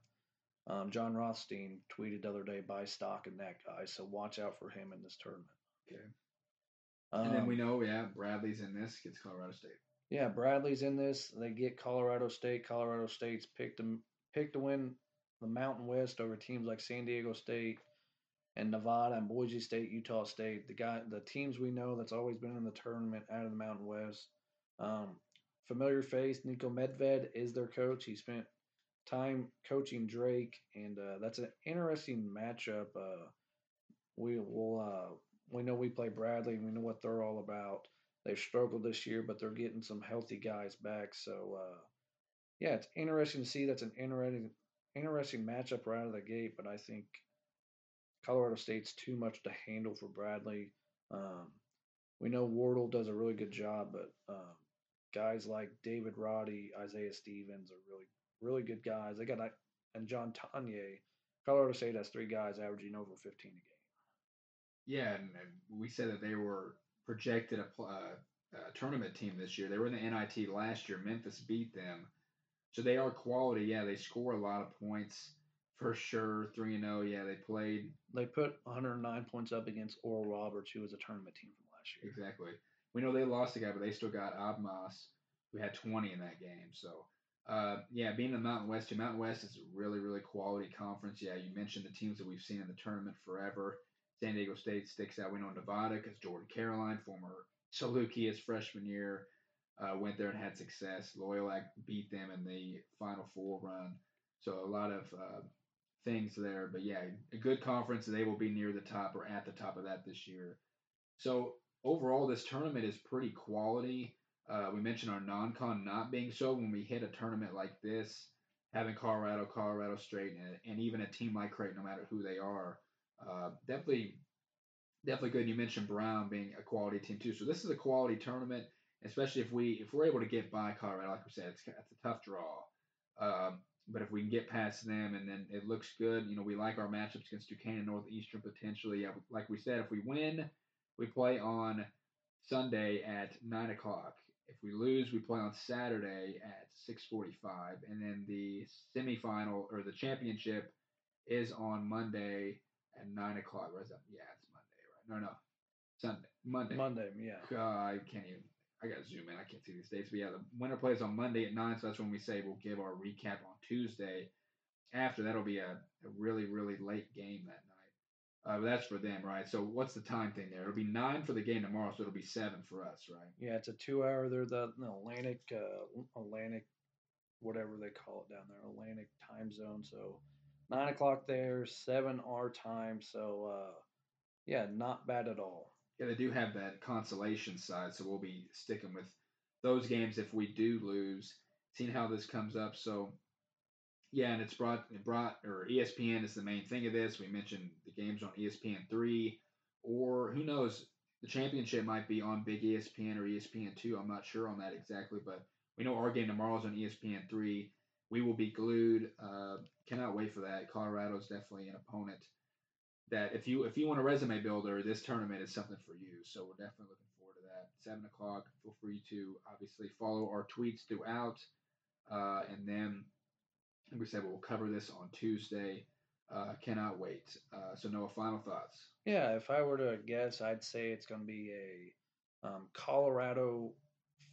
um, Jon Rothstein tweeted the other day, buy stock in that guy. So watch out for him in this tournament. Okay. Um, and then we um, know, yeah, Bradley's in this, gets Colorado State. Yeah, Bradley's in this. They get Colorado State. Colorado State's picked to picked to win the Mountain West over teams like San Diego State and Nevada and Boise State, Utah State. The guy, the teams we know that's always been in the tournament out of the Mountain West. Um, familiar face. Niko Medved is their coach. He spent time coaching Drake, and uh, that's an interesting matchup. Uh, we will uh, we know we play Bradley. And we know what they're all about. They've struggled this year, but they're getting some healthy guys back. So uh, yeah, it's interesting to see. That's an interesting interesting matchup right out of the gate. But I think Colorado State's too much to handle for Bradley. Um, we know Wardle does a really good job, but um, guys like David Roddy, Isaiah Stevens are really really good guys. They got and John Tonje. Colorado State has three guys averaging over 15 a game. Yeah, and, and we said that they were projected a, uh, a, tournament team this year. They were in the NIT last year. Memphis beat them, so they are quality. Yeah, they score a lot of points for sure. Three and zero. Oh, yeah, they played. They put 109 points up against Oral Roberts, who was a tournament team from last year. Exactly. We know they lost a guy, but they still got Abmas, who had 20 in that game. So uh, yeah, being in the Mountain West, too. Mountain West is a really, really quality conference. Yeah, you mentioned the teams that we've seen in the tournament forever. San Diego State sticks out. We know Nevada because Jordan Caroline, former Saluki, his freshman year, uh, went there and had success. Loyola beat them in the Final Four run. So a lot of uh, things there. But yeah, a good conference. They will be near the top or at the top of that this year. So overall, this tournament is pretty quality. Uh, we mentioned our non-con not being so when we hit a tournament like this, having Colorado, Colorado State, and, and even a team like Creighton, no matter who they are, uh, definitely, definitely good. You mentioned Brown being a quality team too, so this is a quality tournament, especially if we if we're able to get by Colorado. Like we said, it's, it's a tough draw, um, but if we can get past them and then it looks good, you know, we like our matchups against Duquesne and Northeastern potentially. Yeah, like we said, if we win, we play on Sunday at nine o'clock if we lose, we play on Saturday at 6:45, and then the semifinal or the championship is on Monday at nine o'clock. Where's that? Yeah, it's Monday, right? No, no, Sunday, Monday. Monday, yeah. Uh, I can't even. I got to zoom in. I can't see these dates, but yeah, the winner plays on Monday at nine. So that's when we say we'll give our recap on Tuesday. After that'll be a, a really really late game that night. Uh, but that's for them, right? So what's the time thing there? It'll be nine for the game tomorrow, so it'll be seven for us, right? Yeah, it's a two-hour. They're the Atlantic, uh, Atlantic, whatever they call it down there, Atlantic time zone. So nine o'clock there, seven our time. So uh, yeah, not bad at all. Yeah, they do have that consolation side, so we'll be sticking with those games if we do lose. Seeing how this comes up, so yeah, and it's brought it brought or ESPN is the main thing of this. We mentioned the games on ESPN three, or who knows, the championship might be on Big ESPN or ESPN two. I'm not sure on that exactly, but we know our game tomorrow is on ESPN three. We will be glued. Uh, cannot wait for that. Colorado is definitely an opponent that if you if you want a resume builder, this tournament is something for you. So we're definitely looking forward to that. Seven o'clock. Feel free to obviously follow our tweets throughout, uh, and then like we said, we'll cover this on Tuesday. Uh, cannot wait. Uh, so, Noah, final thoughts? Yeah, if I were to guess, I'd say it's going to be a um, Colorado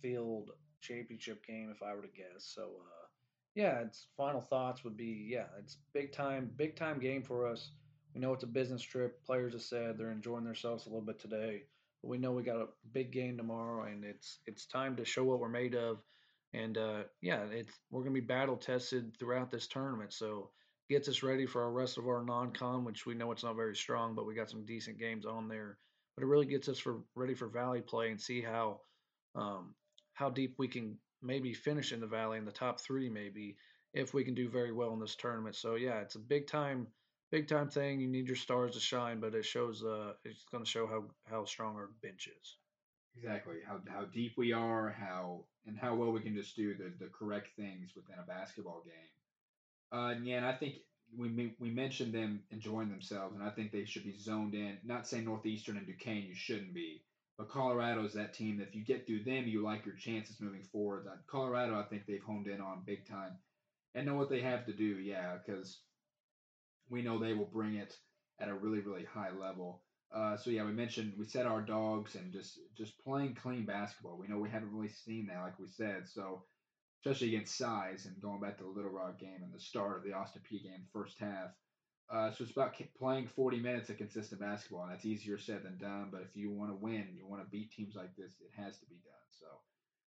field championship game. If I were to guess, so uh, yeah, its final thoughts would be yeah, it's big time, big time game for us. We know it's a business trip. Players have said they're enjoying themselves a little bit today, but we know we got a big game tomorrow, and it's it's time to show what we're made of and uh, yeah, it's we're gonna be battle tested throughout this tournament. So gets us ready for our rest of our non-con, which we know it's not very strong, but we got some decent games on there. But it really gets us for ready for Valley play and see how um, how deep we can maybe finish in the Valley in the top three, maybe if we can do very well in this tournament. So yeah, it's a big time big time thing. You need your stars to shine, but it shows uh, it's going to show how how strong our bench is. Exactly how how deep we are, how and how well we can just do the the correct things within a basketball game. Uh, yeah, and I think we we mentioned them enjoying themselves, and I think they should be zoned in. Not saying Northeastern and Duquesne you shouldn't be, but Colorado is that team that if you get through them, you like your chances moving forward. Colorado, I think they've honed in on big time, and know what they have to do. Yeah, because we know they will bring it at a really really high level. Uh, so yeah, we mentioned we set our dogs and just just playing clean basketball. We know we haven't really seen that, like we said. So especially against size and going back to the Little Rock game and the start of the Austin Peay game, first half. Uh, so it's about playing 40 minutes of consistent basketball, and that's easier said than done. But if you want to win, you want to beat teams like this, it has to be done. So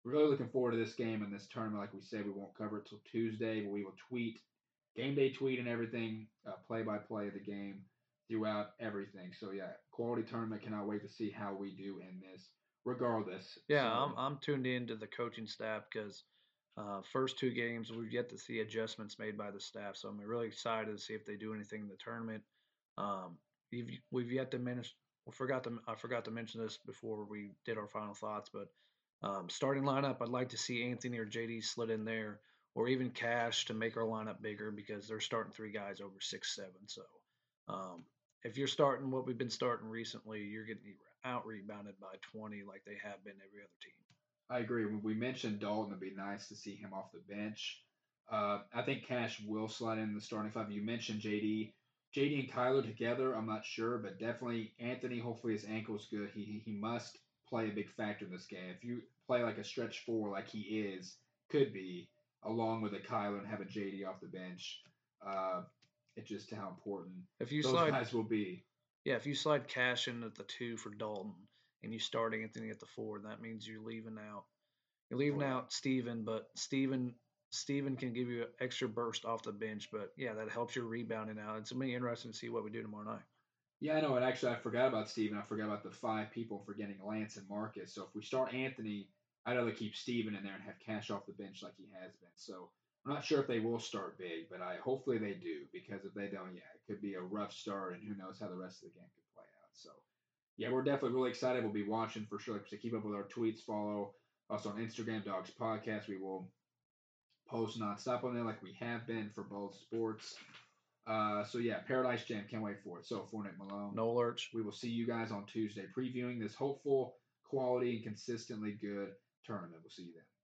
we're really looking forward to this game and this tournament. Like we said, we won't cover it till Tuesday, but we will tweet, game day tweet and everything, play by play of the game throughout everything. So yeah, quality tournament. Cannot wait to see how we do in this. Regardless. Yeah, so, I'm I'm tuned in to the coaching staff because uh, first two games we've yet to see adjustments made by the staff. So I'm really excited to see if they do anything in the tournament. Um, we've we've yet to mention. We forgot to I forgot to mention this before we did our final thoughts, but um, starting lineup, I'd like to see Anthony or JD slid in there, or even Cash to make our lineup bigger because they're starting three guys over six seven. So um, if you're starting what we've been starting recently, you're getting out rebounded by 20 like they have been every other team. I agree. When we mentioned Dalton, it'd be nice to see him off the bench. Uh, I think Cash will slide in the starting five. You mentioned JD. JD and Kyler together, I'm not sure, but definitely Anthony. Hopefully his ankle's good. He he must play a big factor in this game. If you play like a stretch four, like he is, could be, along with a Kyler and have a JD off the bench, uh, it's just how important if you those slide, guys will be. Yeah, if you slide Cash in at the two for Dalton and you start Anthony at the four, that means you're leaving out you're leaving out Steven, but Steven Steven can give you an extra burst off the bench. But yeah, that helps your rebounding out. It's gonna be interesting to see what we do tomorrow night. Yeah, I know. And actually, I forgot about Steven. I forgot about the five people forgetting Lance and Marcus. So if we start Anthony, I'd rather keep Steven in there and have Cash off the bench like he has been. So I'm not sure if they will start big, but I hopefully they do because if they don't, yeah, it could be a rough start, and who knows how the rest of the game could play out. So yeah, we're definitely really excited. We'll be watching for sure. So keep up with our tweets, follow us on Instagram, Dogs Podcast. We will post nonstop on there like we have been for both sports. Uh, so yeah, Paradise Jam, can't wait for it. So for Nick Malone, no lurch. We will see you guys on Tuesday previewing this hopeful, quality, and consistently good tournament. We'll see you then.